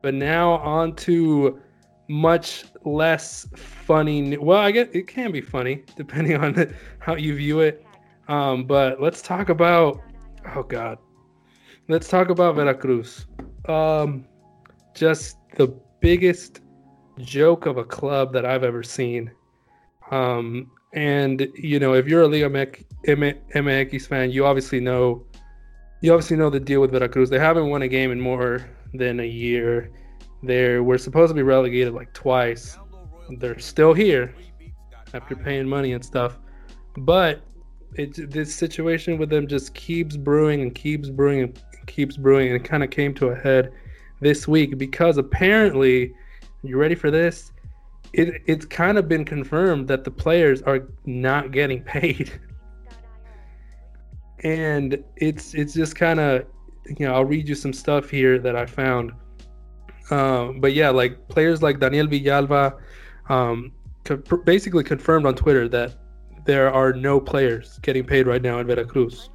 but now on to much less funny. Well, I guess it can be funny depending on [laughs] how you view it. Um, but let's talk about. Oh God, let's talk about Veracruz. Um, just the biggest joke of a club that I've ever seen. Um, and you know, if you're a Liga MX fan, you obviously know you obviously know the deal with Veracruz. They haven't won a game in more than a year. They were supposed to be relegated like twice. They're still here after paying money and stuff. But it, this situation with them just keeps brewing and keeps brewing and keeps brewing. And it kind of came to a head this week because apparently, you ready for this? It, it's kind of been confirmed that the players are not getting [laughs] paid. and it's it's just kind of you know I'll read you some stuff here that I found. Um, but yeah, like players like Daniel Villalba, um, co- basically confirmed on Twitter that there are no players getting paid right now in Veracruz.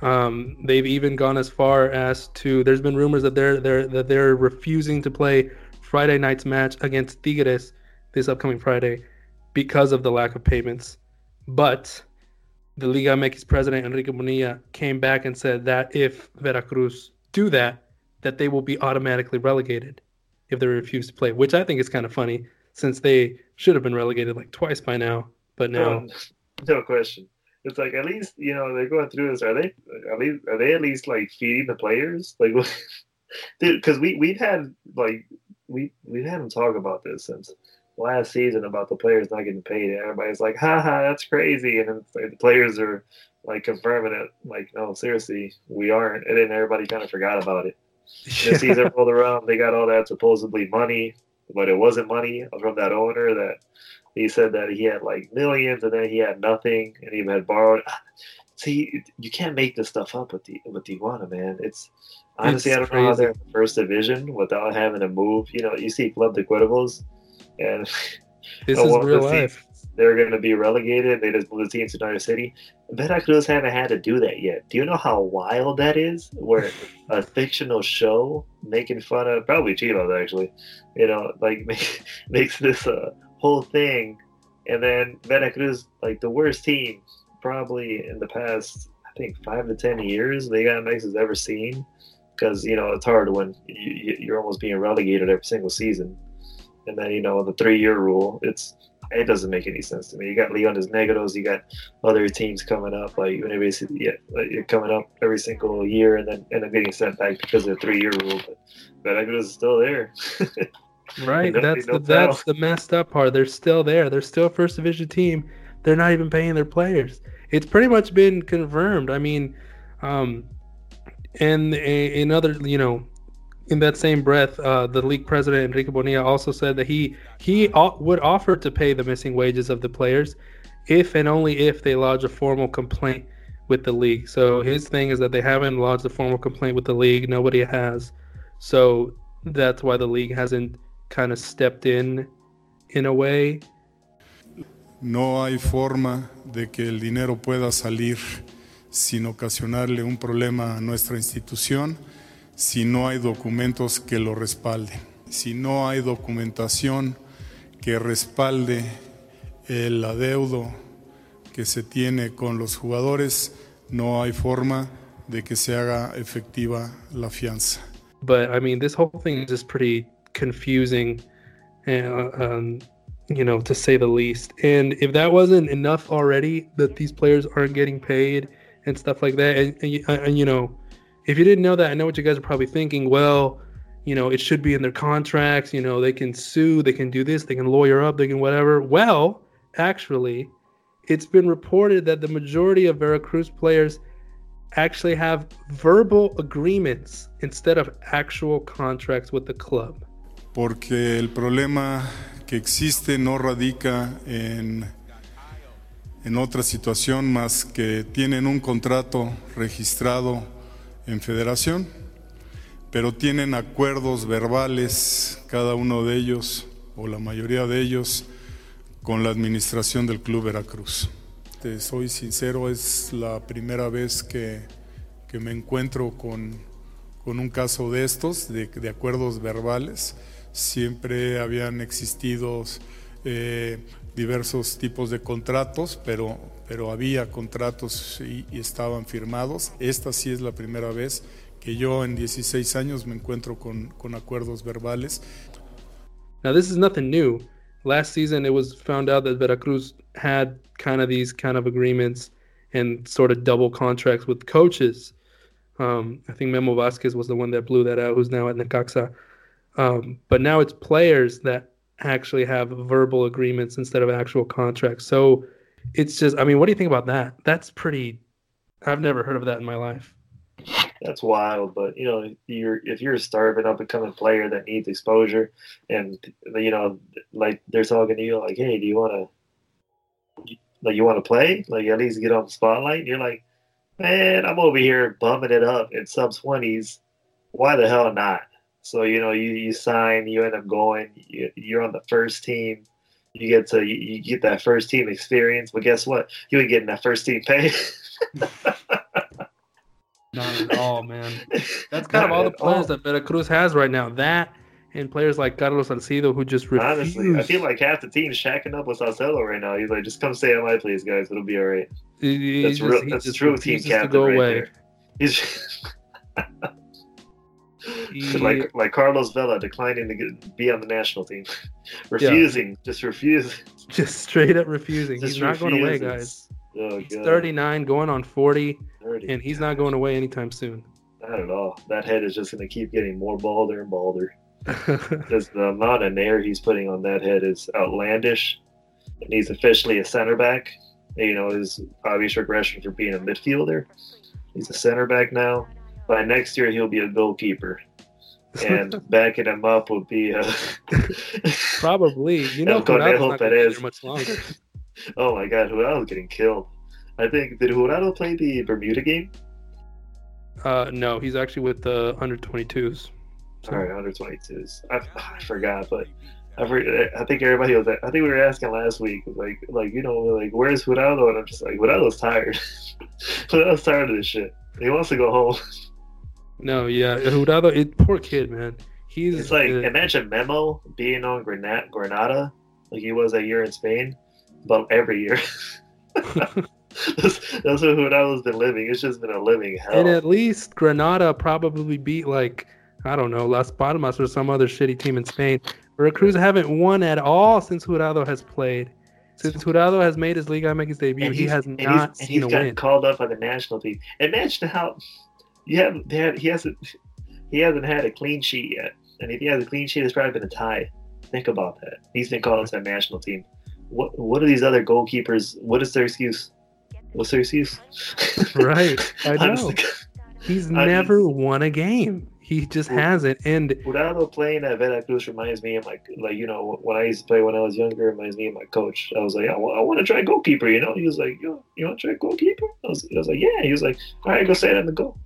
Um, they've even gone as far as to. There's been rumors that they're they're that they're refusing to play Friday night's match against Tigres this upcoming Friday because of the lack of payments. But the Liga MX president Enrique Bonilla came back and said that if Veracruz do that, that they will be automatically relegated if they refuse to play, which I think is kind of funny since they should have been relegated like twice by now. But now, [laughs] no question. It's like at least you know they're going through this. Are they at least are they at least like feeding the players? Like, [laughs] dude, because we we've had like we we've had them talk about this since last season about the players not getting paid. And everybody's like, "Ha ha, that's crazy. And then the players are like confirming it, like, no, seriously, we aren't. And then everybody kind of forgot about it. [laughs] Yeah. The season rolled around, they got all that supposedly money, but it wasn't money from that owner that he said that he had like millions and then he had nothing and he had borrowed. See, you can't make this stuff up with the with Tijuana, man. It's honestly, it's I don't crazy. know how they're in the first division without having to move. You know, you see Club de Cuervos, and [laughs] this is real life. They're going to be relegated. They just moved the team to another city. Veracruz haven't had to do that yet. Do you know how wild that is? Where a fictional show making fun of probably Chivas actually, you know, like [laughs] make, makes this uh, whole thing, and then Veracruz like the worst team probably in the past I think five to ten years Liga MX has ever seen because you know it's hard when you, you're almost being relegated every single season and then you know the three year rule. It's it doesn't make any sense to me. You got Leones Negros, you got other teams coming up, like basically yeah, like you're coming up every single year, and then and then getting sent back because of the three year rule. But but is still there. [laughs] right, that's the, that's the messed up part. They're still there. They're still a first division team. They're not even paying their players. It's pretty much been confirmed. I mean, um, and in other, you know, in that same breath, uh, the league president Enrique Bonilla also said that he he would offer to pay the missing wages of the players if and only if they lodge a formal complaint with the league. So his thing is that they haven't lodged a formal complaint with the league. Nobody has. So that's why the league hasn't kind of stepped in in a way. No hay forma de que el dinero pueda salir sin ocasionarle un problema a nuestra institución. si no hay documentos que lo respalden, si no hay documentación que respalde el adeudo que se tiene con los jugadores, no hay forma de que se haga efectiva la fianza. But I mean, this whole thing is just pretty confusing, uh, um, you know, to say the least. And if that wasn't enough already, that these players aren't getting paid and stuff like that, and, and, uh, and you know, if you didn't know that, I know what you guys are probably thinking. Well, you know, it should be in their contracts. You know, they can sue, they can do this, they can lawyer up, they can whatever. Well, actually, it's been reported that the majority of Veracruz players actually have verbal agreements instead of actual contracts with the club. Porque el problema existe no radica en, en otra situación más que tienen un contrato registrado en federación, pero tienen acuerdos verbales, cada uno de ellos, o la mayoría de ellos, con la administración del Club Veracruz. Te soy sincero, es la primera vez que, que me encuentro con, con un caso de estos, de acuerdos verbales. Siempre habían existido eh, diversos tipos de contratos, pero, pero había contratos y, estaban firmados. Esta sí es la primera vez que yo en 16 años me encuentro con, con acuerdos verbales. Now this is nothing new. Last season it was found out that Veracruz had kind of these kind of agreements and sort of double contracts with coaches. Um, I think Memo Vasquez was the one that blew that out, who's now at Necaxa. Um, but now it's players that actually have verbal agreements instead of actual contracts. So it's just, I mean, what do you think about that? That's pretty. I've never heard of that in my life. That's wild, but you know, you're if you're a starving up and coming player that needs exposure, and you know, like they're talking to you like, "Hey, do you want to, like, you want to play? Like, at least get on the spotlight." And you're like, "Man, I'm over here bumming it up in sub twenties. Why the hell not?" So you know, you you sign, you end up going, you, you're on the first team. You get to you, you get that first team experience, but guess what? You ain't getting that first team pay. [laughs] Not at all, man. That's kind of all the players all. that Veracruz has right now. That and players like Carlos Salcido who just refuse. Honestly, I feel like half the team's shacking up with Salcido right now. He's like, just come stay on my place, guys. It'll be all right. He, that's just, real. That's true team captain right away. there. He's [laughs] he, like like Carlos Vela declining to get, be on the national team, [laughs] refusing, yeah. just refusing, [laughs] just straight up refusing. Just he's refuses. not going away, guys. Oh, he's 39, going on 40, 30. and he's not going away anytime soon. Not at all. That head is just going to keep getting more balder and balder. [laughs] because the amount of nair he's putting on that head is outlandish. And he's officially a center back. You know, his obvious regression for being a midfielder. He's a center back now. By next year, he'll be a goalkeeper. And [laughs] backing him up would be a [laughs] probably. You know, Conejo Perez. Much longer. [laughs] oh my God, Jurado getting killed. I think did Jurado play the Bermuda game? Uh, no, he's actually with the under 22s. So. All right, under 22s. I, I forgot, but I, I think everybody was. I think we were asking last week, like, like you know, like where's Jurado? And I'm just like, Jurado's tired. Jurado's tired of this shit. He wants to go home. No, yeah, Jurado, it, poor kid, man. He's. It's like uh, imagine Memo being on Granada, Granada, like he was that year in Spain, but every year. that's, [laughs] that's what Jurado's been living. It's just been a living hell. And at least Granada probably beat like I don't know Las Palmas or some other shitty team in Spain. Veracruz haven't won at all since Jurado has played. Since Jurado has made his Liga MX debut, he has not and seen and he's a win. called up by the national team. Imagine how you have had he hasn't he hasn't had a clean sheet yet, and if he has a clean sheet, it's probably been a tie. Think about that. He's been called to the national team. What what are these other goalkeepers? What is their excuse? What's their excuse? [laughs] right, I know. He's I never won a game. He just hasn't. And Jurado playing at Veracruz reminds me of my like you know when I used to play when I was younger. Reminds me of my coach. I was like, I want, to try goalkeeper. You know, he was like, you you want to try goalkeeper? I was, I was like, yeah. He was like, all right, go say stand in the goal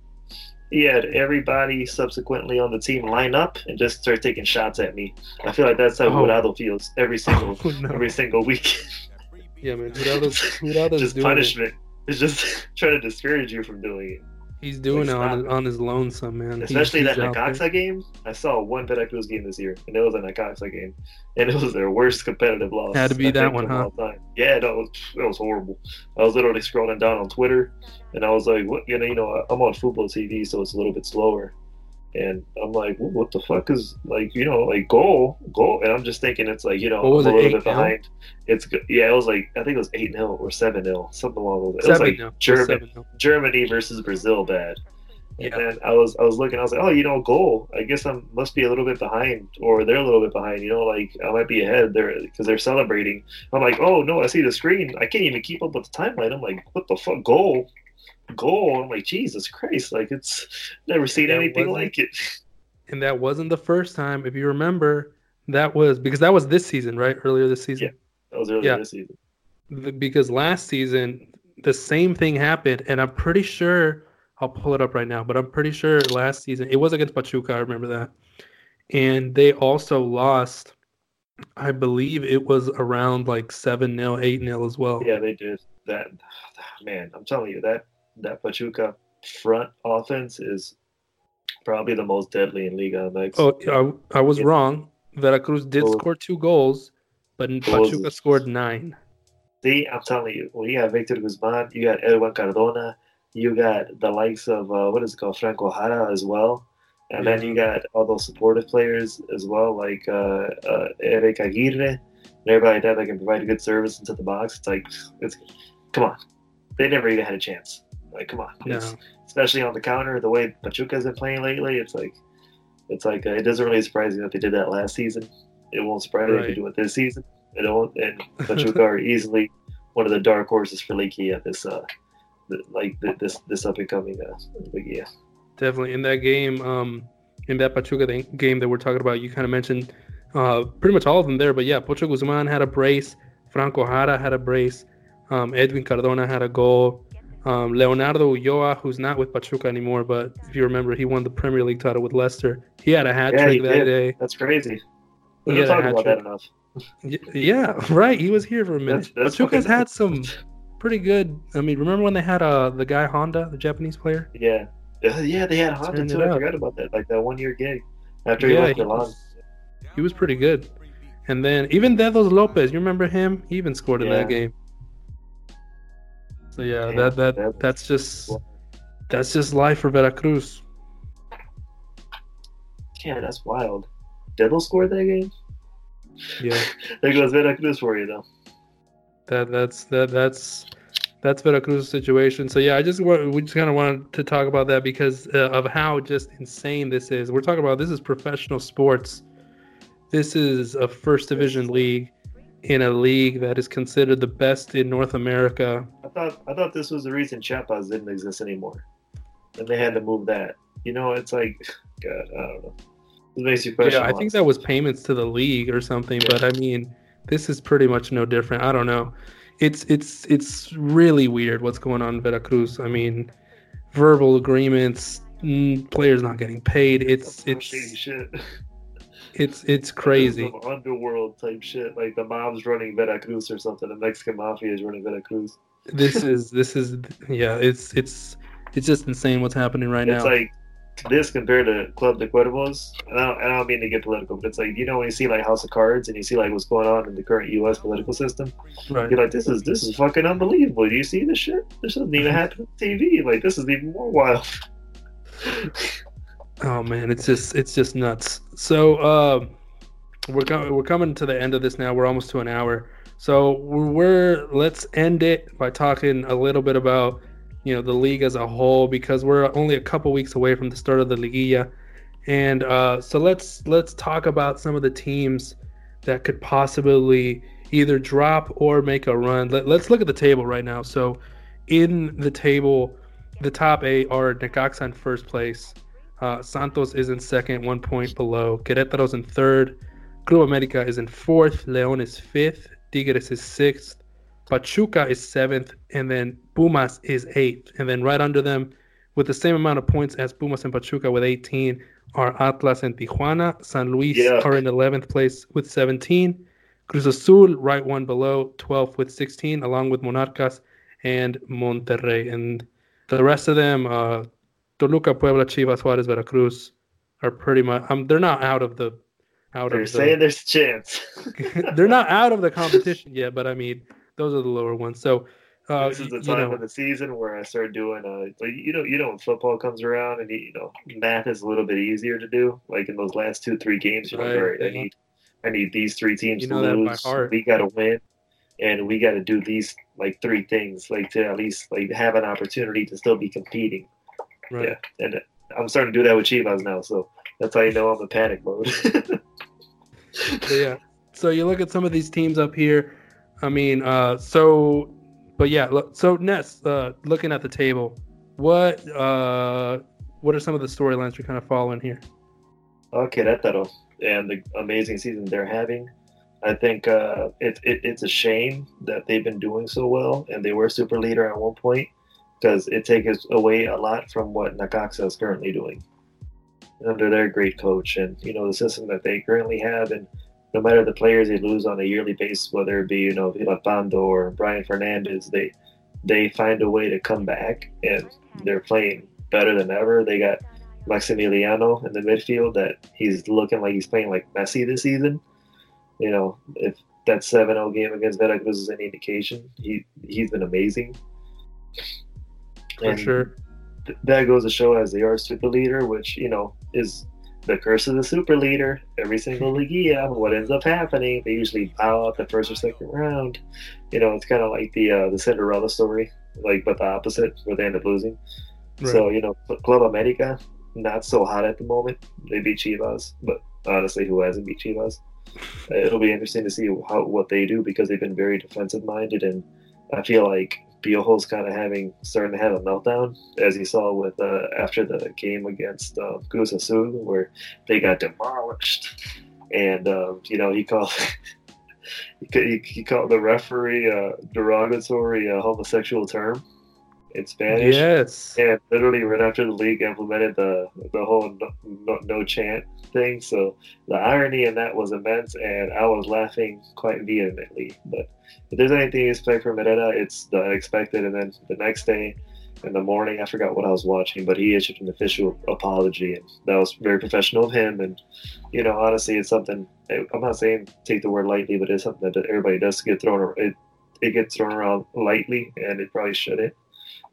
he had everybody subsequently on the team line up and just start taking shots at me. I feel like that's how oh. Jurado feels every [laughs] oh, single oh, no. every single week. yeah, man. Jurado's, Jurado's [laughs] just punishment. It. It's just [laughs] trying to discourage you from doing it. He's doing it on, his, on his lonesome, man. Especially he's, that Necaxa game. I saw one Veracruz game this year, and it was a Necaxa game, and it was their worst competitive loss. Had to be I that one, huh? Yeah, that was that was horrible. I was literally scrolling down on Twitter, and I was like, "What? You know, you know, I'm on football TV, so it's a little bit slower." And I'm like, what the fuck is like, you know, like goal, goal. And I'm just thinking it's like, you know, I'm a little bit behind. It's yeah, it was like I think it was eight 0 or seven 0 something along those. It was like Germany, Germany versus Brazil bad. And yeah. then I was I was looking, I was like, oh, you know, goal. I guess I must be a little bit behind, or they're a little bit behind. You know, like I might be ahead there because they're celebrating. I'm like, oh no, I see the screen. I can't even keep up with the timeline. I'm like, what the fuck, goal? Goal. I'm like, Jesus Christ, like it's never seen anything like it. [laughs] And that wasn't the first time. If you remember, that was because that was this season, right? Earlier this season. Yeah, that was earlier yeah. this season. The, because last season the same thing happened, and I'm pretty sure I'll pull it up right now, but I'm pretty sure last season it was against Pachuca. I remember that, and they also lost. I believe it was around like seven 0 eight 0 as well. Yeah, they did that. Man, I'm telling you that that Pachuca front offense is Probably the most deadly in Liga MX. Oh, I, I was Yeah. wrong. Veracruz did Oh. score two goals, but Goals. Pachuca scored nine. See, I'm telling you, when you got Victor Guzman, you got Edwin Cardona, you got the likes of uh, what is it called, Franco Jara as well, and then you got all those supportive players as well, like uh, uh, Eric Aguirre, and everybody like that that can provide a good service into the box. It's like, it's come on, they never even had a chance. Like, come on, No. Especially on the counter, the way Pachuca's been playing lately, it's like, it's like uh, it doesn't really surprise me that they did that last season. It won't surprise me if Right. they do it this season. It won't, and Pachuca are [laughs] easily one of the dark horses for Liguilla this uh th- like th- this this up and coming uh Liguilla. Definitely in that game, um, in that Pachuca thing, game that we're talking about, you kind of mentioned uh, pretty much all of them there. But yeah, Pocho Guzman had a brace, Franco Jara had a brace, um, Edwin Cardona had a goal, um, Leonardo Ulloa, who's not with Pachuca anymore, but if you remember, he won the Premier League title with Leicester. He had a hat Yeah, trick that did. day. That's crazy. We don't talk about that enough. Yeah, right. He was here for a minute. That's- that's Pachuca's fucking- had some pretty good. I mean, remember when they had uh the guy Honda, the Japanese player? Yeah. Uh, yeah, they had Honda Turned too. I forgot about that. Like that one year gig after he left Milan. he was pretty good. And then even Dedos Lopez, you remember him? He even scored in that game. So yeah, that that that- that's just that's just life for Veracruz. Yeah, that's wild. Devil scored that game. Yeah, [laughs] There goes Veracruz for you though. that that's that that's that's Veracruz's situation. So yeah, I just we just kind of wanted to talk about that because uh, of how just insane this is. We're talking about this is professional sports. This is a first division league in a league that is considered the best in North America. I thought I thought this was the reason Chiapas didn't exist anymore, and they had to move that. You know, it's like, [laughs] God, I don't know. It makes you question. Yeah, I think that was payments to the league or something. But I mean, this is pretty much no different. I don't know. It's it's it's really weird what's going on in Veracruz. I mean, verbal agreements, mm, players not getting paid. It's shady it's shit. [laughs] it's it's crazy. Underworld type shit, like the mob's running Veracruz or something. The Mexican mafia is running Veracruz. This [laughs] is this is yeah. It's it's it's just insane what's happening right It's now. It's like this compared to Club de Cuervos. And I, don't, and I don't mean to get political, but it's like you know when you see like House of Cards and you see like what's going on in the current U.S. political system, right. you're like, this is this is fucking unbelievable. Do you see this shit? This doesn't even [laughs] happen on TV. Like this is even more wild. [laughs] Oh man, it's just it's just nuts. So uh, we're coming we're coming to the end of this now. We're almost to an hour. So we're let's end it by talking a little bit about you know the league as a whole because we're only a couple weeks away from the start of the liguilla, and uh, so let's let's talk about some of the teams that could possibly either drop or make a run. Let, let's look at the table right now. So in the table, the top eight are Necaxa in first place. Uh, Santos is in second, one point below. Querétaro's in third. Club America is in fourth. León is fifth. Tigres is sixth. Pachuca is seventh. And then Pumas is eighth. And then right under them, with the same amount of points as Pumas and Pachuca with 18, are Atlas and Tijuana. San Luis Yeah. are in 11th place with 17. Cruz Azul, right one below, 12th with 16, along with Monarcas and Monterrey. And the rest of them, uh, Toluca, Puebla, Chivas, Juarez, Veracruz, are pretty much. Um, they're not out of the out They're of saying the. there's a chance. [laughs] they're not out of the competition yet, but I mean, those are the lower ones. So, uh, this is the you time know, of the season where I start doing uh like you know you know when football comes around and you know math is a little bit easier to do like in those last two three games you're like Right, all right I need I need these three teams You to know by lose we got to win and we got to do these like three things like to at least like have an opportunity to still be competing right. yeah and I'm starting to do that with Chivas now so that's how you know I'm in panic mode [laughs] yeah. So you look at some of these teams up here. I mean, uh, so, but yeah. look- So Ness, uh, looking at the table, what uh, what are some of the storylines you're kind of following here? Okay, that that'll and the amazing season they're having. I think uh, it, it it's a shame that they've been doing so well, and they were super leader at one point because it takes away a lot from what Necaxa is currently doing under their great coach, and you know the system that they currently have, and no matter the players they lose on a yearly basis, whether it be you know Vilapando or Brian Fernandez, they they find a way to come back, and they're playing better than ever. They got Maximiliano in the midfield that he's looking like he's playing like Messi this season. You know, if that 7-0 game against Veracruz is any indication, he he's been amazing. For and sure. Th- that goes to show as they are super leader, which you know is the curse of the super leader. Every single [laughs] Liguilla, what ends up happening, they usually bow out the first or second round. You know, it's kind of like the uh, the Cinderella story, like but the opposite, where they end up losing. Right. So you know, Club America, not so hot at the moment. They beat Chivas, but honestly, who hasn't beat Chivas? It'll be interesting to see how what they do because they've been very defensive minded, and I feel like Piojo's kind of having starting to have a meltdown, as you saw with uh, after the game against uh, Cruz where they got demolished, and uh, you know he called [laughs] he, he, called the referee a derogatory uh, homosexual term in Spanish. Yes. And literally right after the league implemented the the whole no, no, no, chant thing, so the irony in that was immense, and I was laughing quite vehemently. But if there's anything you expect from Herrera, it's the unexpected. And then the next day in the morning, I forgot what I was watching, but he issued an official apology, and that was very professional of him. And you know, honestly, it's something. I'm not saying take the word lightly, but it's something that everybody does get thrown. Around. It it gets thrown around lightly, and it probably shouldn't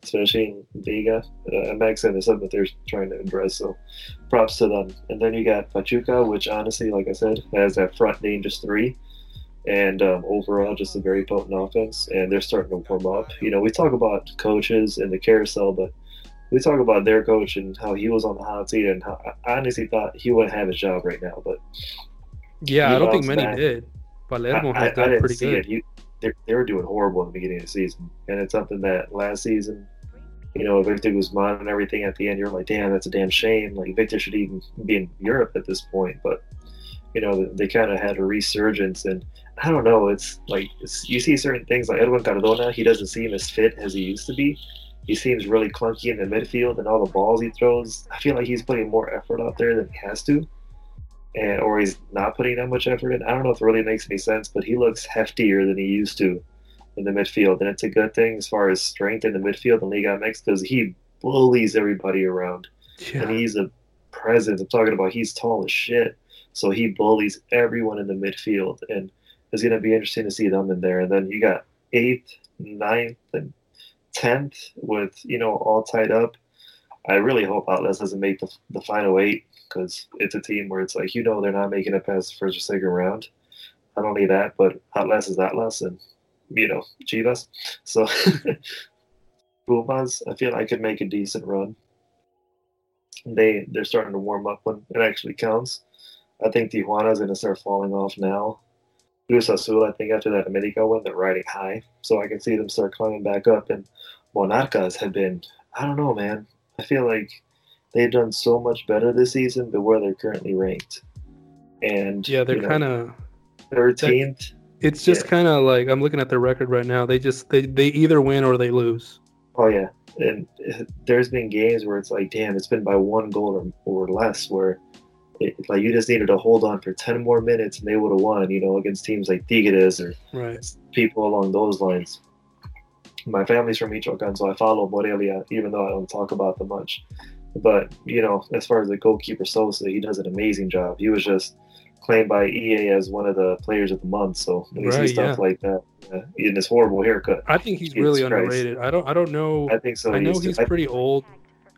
especially in Vega. Uh, is something that they're trying to address. So props to them. And then you got Pachuca, which honestly, like I said, has that front dangerous three. And um, overall, just a very potent offense. And they're starting to warm up. You know, we talk about coaches and the carousel, but we talk about their coach and how he was on the hot seat and how I honestly thought he wouldn't have his job right now. But yeah, I don't think many back. did. Palermo I, has done pretty good. He, they were doing horrible in the beginning of the season, and it's something that last season you know, Victor Guzman and everything at the end, you're like, damn, that's a damn shame. Like Victor should even be in Europe at this point, but you know, they kind of had a resurgence, and I don't know. It's like it's, you see certain things like Edwin Cardona. He doesn't seem as fit as he used to be. He seems really clunky in the midfield, and all the balls he throws. I feel like he's putting more effort out there than he has to, and or he's not putting that much effort in. I don't know if it really makes any sense, but he looks heftier than he used to in the midfield, and it's a good thing as far as strength in the midfield in Liga MX because he bullies everybody around, yeah. and he's a presence. I'm talking about he's tall as shit, so he bullies everyone in the midfield, and it's going to be interesting to see them in there. And then you got eighth, ninth, and tenth with you know all tied up. I really hope Atlas doesn't make the, the final eight because it's a team where it's like you know they're not making it past the first or second round. Not only that, but Atlas is Atlas, and you know, Chivas. So [laughs] Pumas, I feel like could make a decent run. They they're starting to warm up when it actually counts. I think Tijuana's gonna start falling off now. Cruz Azul, I think after that America win, they're riding high. So I can see them start climbing back up. And Monarcas have been, I don't know, man. I feel like they've done so much better this season than where they're currently ranked. And yeah, they're kind of 13th. It's just yeah. kind of like I'm looking at their record right now. They just they they either win or they lose. Oh yeah, and eh, there's been games where it's like, damn, it's been by one goal or, or less, where it, like you just needed to hold on for ten more minutes and they would have won. You know, against teams like Tigres or right. people along those lines. My family's from Michoacan, so I follow Morelia, even though I don't talk about them much. But you know, as far as the goalkeeper Sosa, he does an amazing job. He was just claimed by EA as one of the players of the month. So when right, see stuff yeah. like that, uh, in this horrible haircut, I think he's really Christ. underrated. I don't, I don't know. I think so. I know he's, he's pretty old.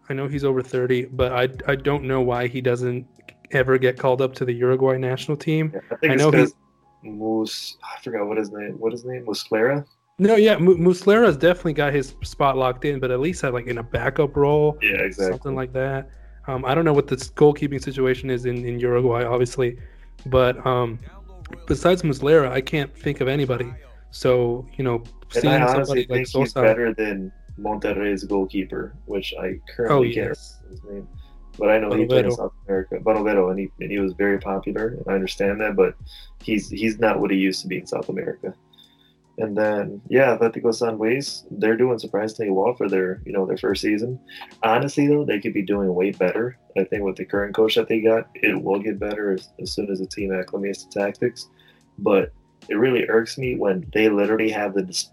I know he's over thirty, but I, I don't know why he doesn't ever get called up to the Uruguay national team. Yeah, I, I know he's Mus. I forgot what his name. What his name? Muslera. No, yeah, M- Muslera's definitely got his spot locked in, but at least have like in a backup role. Yeah, exactly. Something like that. Um, I don't know what the goalkeeping situation is in, in Uruguay, obviously, but um, besides Muslera, I can't think of anybody. So you know, seeing and I honestly somebody think like Sosa, he's better than Monterrey's goalkeeper, which I currently oh, can't yes. his name. But I know Barovero. he played in South America, Barovero, and he and he was very popular. And I understand that, but he's he's not what he used to be in South America. And then yeah, Atletico San Luis, they're doing surprisingly well for their you know their first season. Honestly though, they could be doing way better. I think with the current coach that they got, it will get better as, as soon as the team acclimates to tactics. But it really irks me when they literally have the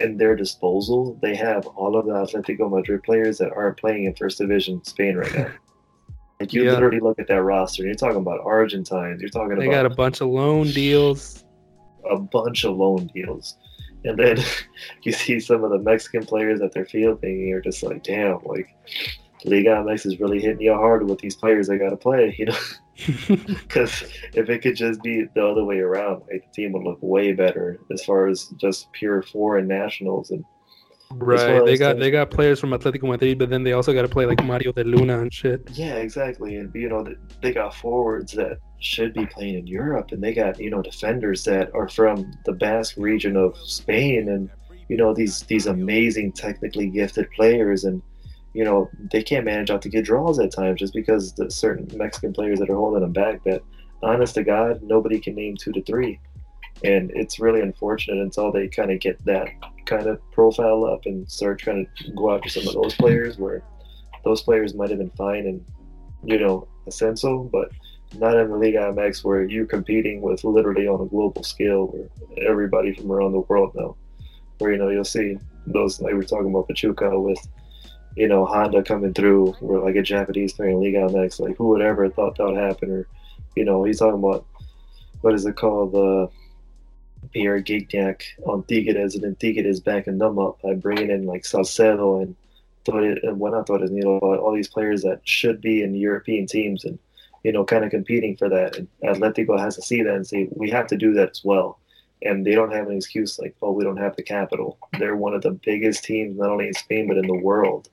in their disposal, they have all of the Atletico Madrid players that aren't playing in First Division Spain right now. Like you Yeah. literally look at that roster, and you're talking about Argentines. You're talking They about they got a bunch of loan deals. A bunch of loan deals. And then [laughs] you see some of the Mexican players that they're fielding, and you're just like, damn, like Liga MX is really hitting you hard with these players they got to play, you know? [laughs] [laughs] Because if it could just be the other way around, like the team would look way better as far as just pure foreign nationals. And right. They got things. they got players from Atletico Madrid, but then they also got to play like Mario de Luna and shit. yeah, exactly. And you know, they got forwards that should be playing in Europe, and they got you know defenders that are from the Basque region of Spain, and you know these these amazing technically gifted players and you know they can't manage out to get draws at times just because the certain mexican players that are holding them back that honest to god nobody can name two to three and it's really unfortunate until they kind of get that kind of profile up and start trying to go after some of those players where those players might have been fine and you know essential, but not in the league MX where you're competing with literally on a global scale where everybody from around the world now. Where you know you'll see those like we we're talking about Pachuca with you know Honda coming through or like a Japanese player in league MX like who would ever thought that would happen or you know he's talking about what is it called uh Pierre Gignac on Tigres and then Tigres backing them up by bringing in like Salcedo and Torres and well not Torres Nilo all these players that should be in European teams and you know kind of competing for that and Atletico has to see that and say we have to do that as well and they don't have an excuse like, oh, we don't have the capital. They're one of the biggest teams, not only in Spain but in the world.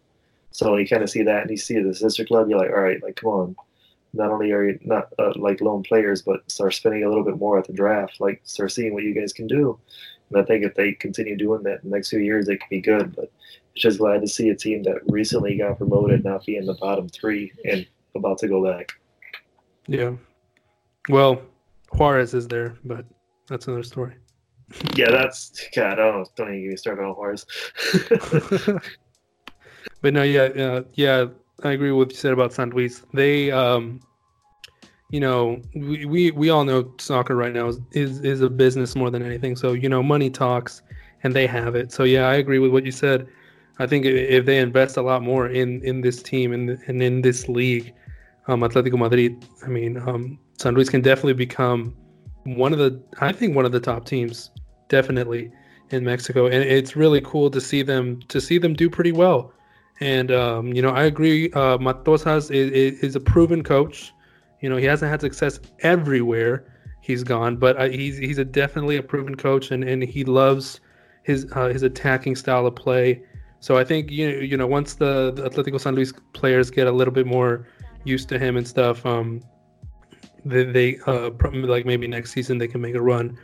So you kind of see that, and you see the sister club. You're like, all right, like come on. Not only are you not uh, like loan players, but start spending a little bit more at the draft. Like start seeing what you guys can do. And I think if they continue doing that in the next few years, they could be good. But just glad to see a team that recently got promoted not be in the bottom three and about to go back. Yeah. Well, Juarez is there, but that's another story. Yeah, that's God. I don't know. don't even get me started on Juarez. [laughs] [laughs] But no, yeah, uh, yeah, I agree with what you said about San Luis. They, um, you know, we, we, we all know soccer right now is, is is a business more than anything. So you know, money talks, and they have it. So yeah, I agree with what you said. I think if they invest a lot more in in this team and and in this league, um, Atletico Madrid, I mean, um, San Luis can definitely become one of the, I think one of the top teams, definitely in Mexico, and it's really cool to see them to see them do pretty well. And um, you know, I agree. Uh, Matosas is, is, is a proven coach. You know, he hasn't had success everywhere he's gone, but uh, he's he's a definitely a proven coach, and, and he loves his uh, his attacking style of play. So I think you you know once the, the Atletico San Luis players get a little bit more used to him and stuff, um, they, they uh, like maybe next season they can make a run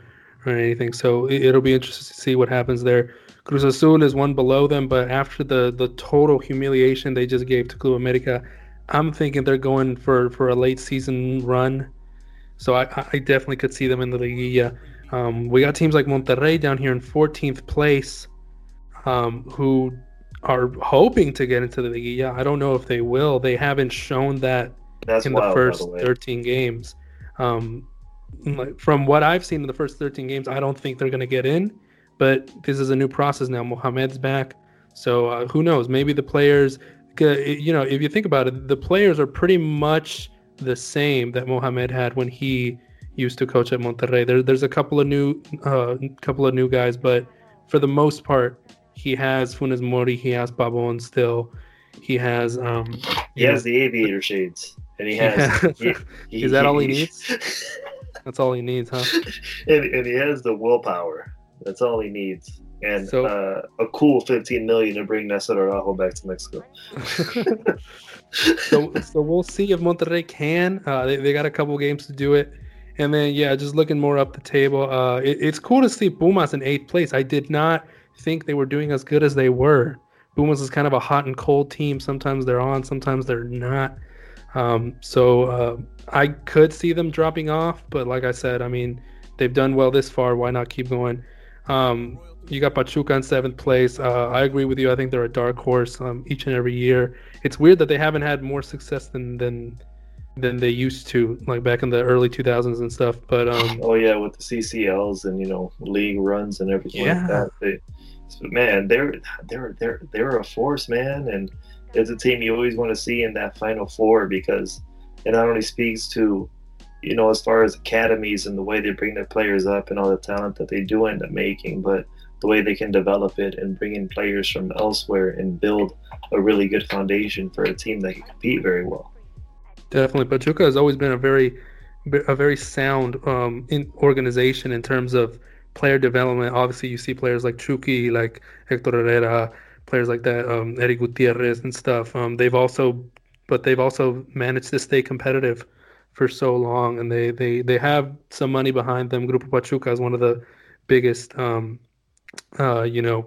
or anything. So it, it'll be interesting to see what happens there. Cruz Azul is one below them, but after the the total humiliation they just gave to Club America, I'm thinking they're going for for a late season run. So I, I definitely could see them in the Liguilla. Um, we got teams like Monterrey down here in 14th place, um, who are hoping to get into the Liguilla. I don't know if they will. They haven't shown that That's in the wild, first the 13 games. Um, like, from what I've seen in the first 13 games, I don't think they're going to get in. But this is a new process now. Mohamed's back, so uh, who knows? Maybe the players, you know, if you think about it, the players are pretty much the same that Mohamed had when he used to coach at Monterrey. There, there's a couple of new, uh, couple of new guys, but for the most part, he has Funes Mori, he has Pabón still, he has um, He has the aviator shades, and he has. he- he- [laughs] Is that all he needs? [laughs] That's all he needs, huh? and, and he has the willpower. That's all he needs, and So- uh, a cool 15 million to bring Nestor Araujo back to Mexico. [laughs] [laughs] so, so we'll see if Monterrey can. Uh, they, they got a couple games to do it. And then, yeah, just looking more up the table, uh, it, it's cool to see Pumas in eighth place. I did not think they were doing as good as they were. Pumas is kind of a hot and cold team. Sometimes they're on, sometimes they're not. Um, so uh, I could see them dropping off, but like I said, I mean, they've done well this far. Why not keep going? Um, you got Pachuca in seventh place. Uh, I agree with you. I think they're a dark horse um, each and every year. It's weird that they haven't had more success than than than they used to, like back in the early 2000s and stuff. But um, Oh yeah, with the CCLs and you know league runs and everything Yeah. like that. They, so, man, they're they're they're they're a force, man, and it's a team you always want to see in that final four because it not only speaks to you know as far as academies and the way they bring their players up and all the talent that they do end up making, but the way they can develop it and bring in players from elsewhere and build a really good foundation for a team that can compete very well. Definitely, Pachuca has always been a very, a very sound um, in organization in terms of player development. Obviously, you see players like Chucky, like Hector Herrera, players like that, um, Eric Gutierrez and stuff. Um, they've also, but they've also managed to stay competitive for so long, and they they they have some money behind them. Grupo Pachuca is one of the biggest, um, uh, you know,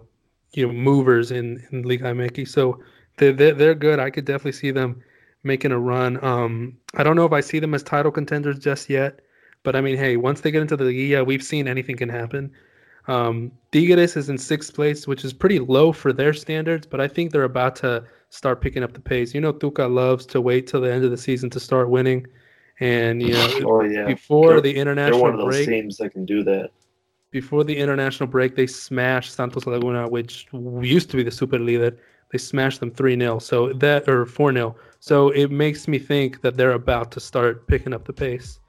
you know, movers in in Liga MX. So they're, they're they're good. I could definitely see them making a run. Um, I don't know if I see them as title contenders just yet, but I mean, hey, once they get into the Liga, we've seen anything can happen. Um, Tigres is in sixth place, which is pretty low for their standards, but I think they're about to start picking up the pace. You know, Tuca loves to wait till the end of the season to start winning, and you know, oh, yeah. before they're, the international they're one of those break, teams that can do that. Before the international break, they smashed Santos Laguna, which used to be the super leader. They smashed them three 0 so that or four 0 So it makes me think that they're about to start picking up the pace.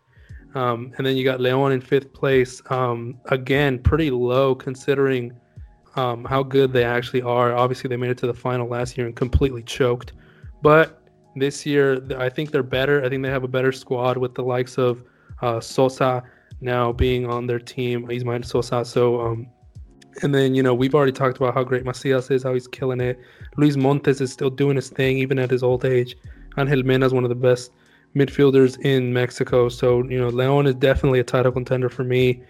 Um, and then you got Leon in fifth place. Um, again, pretty low considering um, how good they actually are. Obviously, they made it to the final last year and completely choked. But this year, I think they're better. I think they have a better squad with the likes of uh, Sosa now being on their team. Ismael Sosa. So, um, and then, you know, we've already talked about how great Macias is, how he's killing it. Luis Montes is still doing his thing, even at his old age. Angel Mena is one of the best midfielders in Mexico. So, you know, Leon is definitely a title contender for me.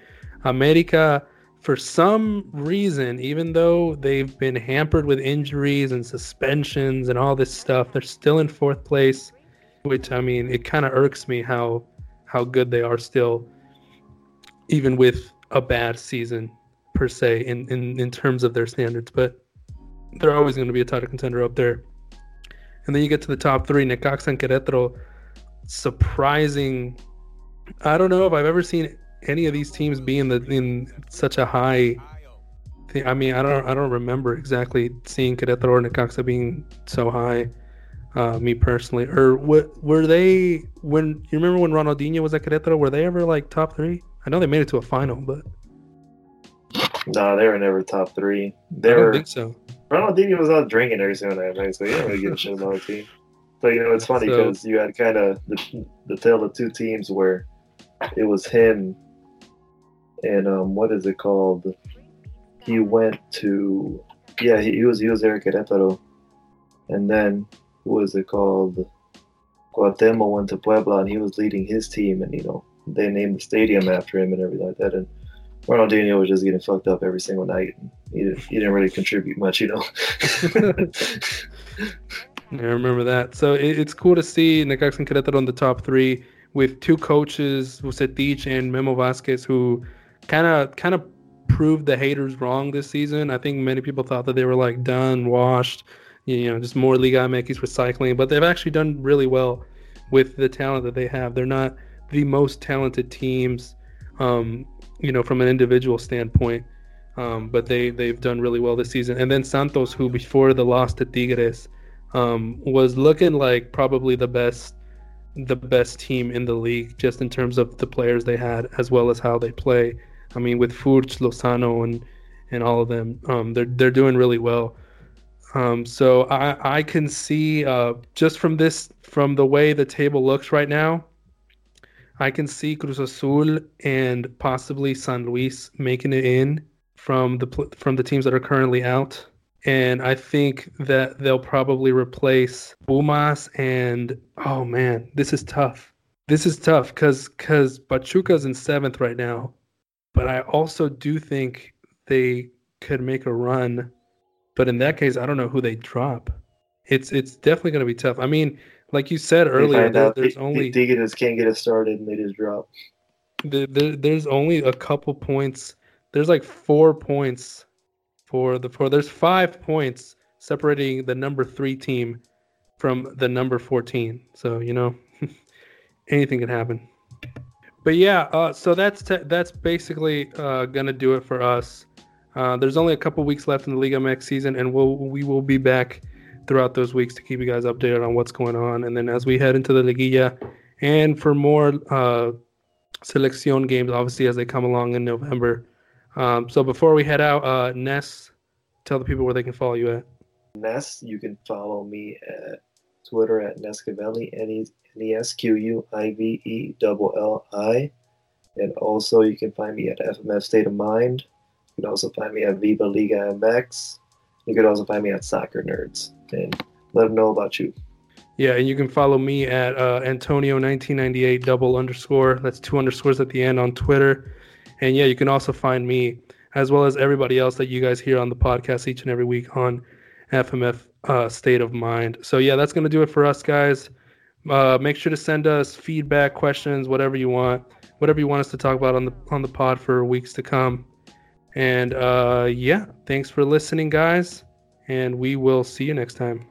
America, for some reason, even though they've been hampered with injuries and suspensions and all this stuff, they're still in fourth place, which I mean, it kind of irks me how how good they are still, even with a bad season per se in, in, in terms of their standards. But they're always going to be a title contender up there. And then you get to the top three, Necaxa and Querétaro surprising. I don't know if I've ever seen any of these teams be in the in such a high. Thing. I mean, I don't I don't remember exactly seeing Querétaro or Necaxa being so high. Uh, me personally, or what were they when you remember when Ronaldinho was at Querétaro? Were they ever like top three? I know they made it to a final, but no, they were never top three. They I were, don't think so. Ronaldinho was out drinking every single night, so he didn't really give a shit about the team. So you know, it's funny So- because you had kind of the, the tale of two teams where it was him and um, what is it called? He went to yeah, he, he was he was Eric Querétaro, and then who was it called? Cuauhtemoc went to Puebla and he was leading his team, and you know they named the stadium after him and everything like that. And Ronaldinho was just getting fucked up every single night. He didn't, he didn't really contribute much, you know. [laughs] I remember that. So it, it's cool to see Necaxa and Querétaro on the top three with two coaches, Vucetich and Memo Vázquez, who kind of kind of proved the haters wrong this season. I think many people thought that they were like done, washed, you know, just more Liga MX recycling, but they've actually done really well with the talent that they have. They're not the most talented teams, um, you know, from an individual standpoint. Um, but they they've done really well this season. And then Santos, who before the loss to Tigres, um, was looking like probably the best the best team in the league just in terms of the players they had as well as how they play. I mean with Furch, Lozano and and all of them, um, they're they're doing really well. Um, so I I can see uh, just from this from the way the table looks right now, I can see Cruz Azul and possibly San Luis making it in from the from the teams that are currently out and I think that they'll probably replace Pumas and oh man, this is tough. This is tough because because Pachuca's in seventh right now, but I also do think they could make a run. But in that case, I don't know who they drop. It's it's definitely going to be tough. I mean, like you said earlier, there, there's T- only Tigres can't get it started, and they just drop. there, there, there's only a couple points. There's like four points for the four. There's five points separating the number three team from the number 14. So you know, [laughs] anything can happen. But yeah, uh, so that's te- that's basically uh, gonna do it for us. Uh, there's only a couple weeks left in the Liga MX season, and we'll we will be back throughout those weeks to keep you guys updated on what's going on. And then as we head into the Liguilla and for more uh, selection games, obviously as they come along in November. Um, so before we head out, uh, Ness, tell the people where they can follow you at. Ness, you can follow me at Twitter at Nesquivelli, E S Q U I V E L L I. And also, you can find me at FMF State of Mind. You can also find me at Viva Liga MX. You can also find me at Soccer Nerds. And let them know about you. Yeah, and you can follow me at uh, Antonio1998 double underscore. That's two underscores at the end on Twitter. And yeah, you can also find me as well as everybody else that you guys hear on the podcast each and every week on FMF uh, State of Mind. So yeah, that's gonna do it for us, guys. Uh, make sure to send us feedback, questions, whatever you want, whatever you want us to talk about on the on the pod for weeks to come. And uh, yeah, thanks for listening, guys, and we will see you next time.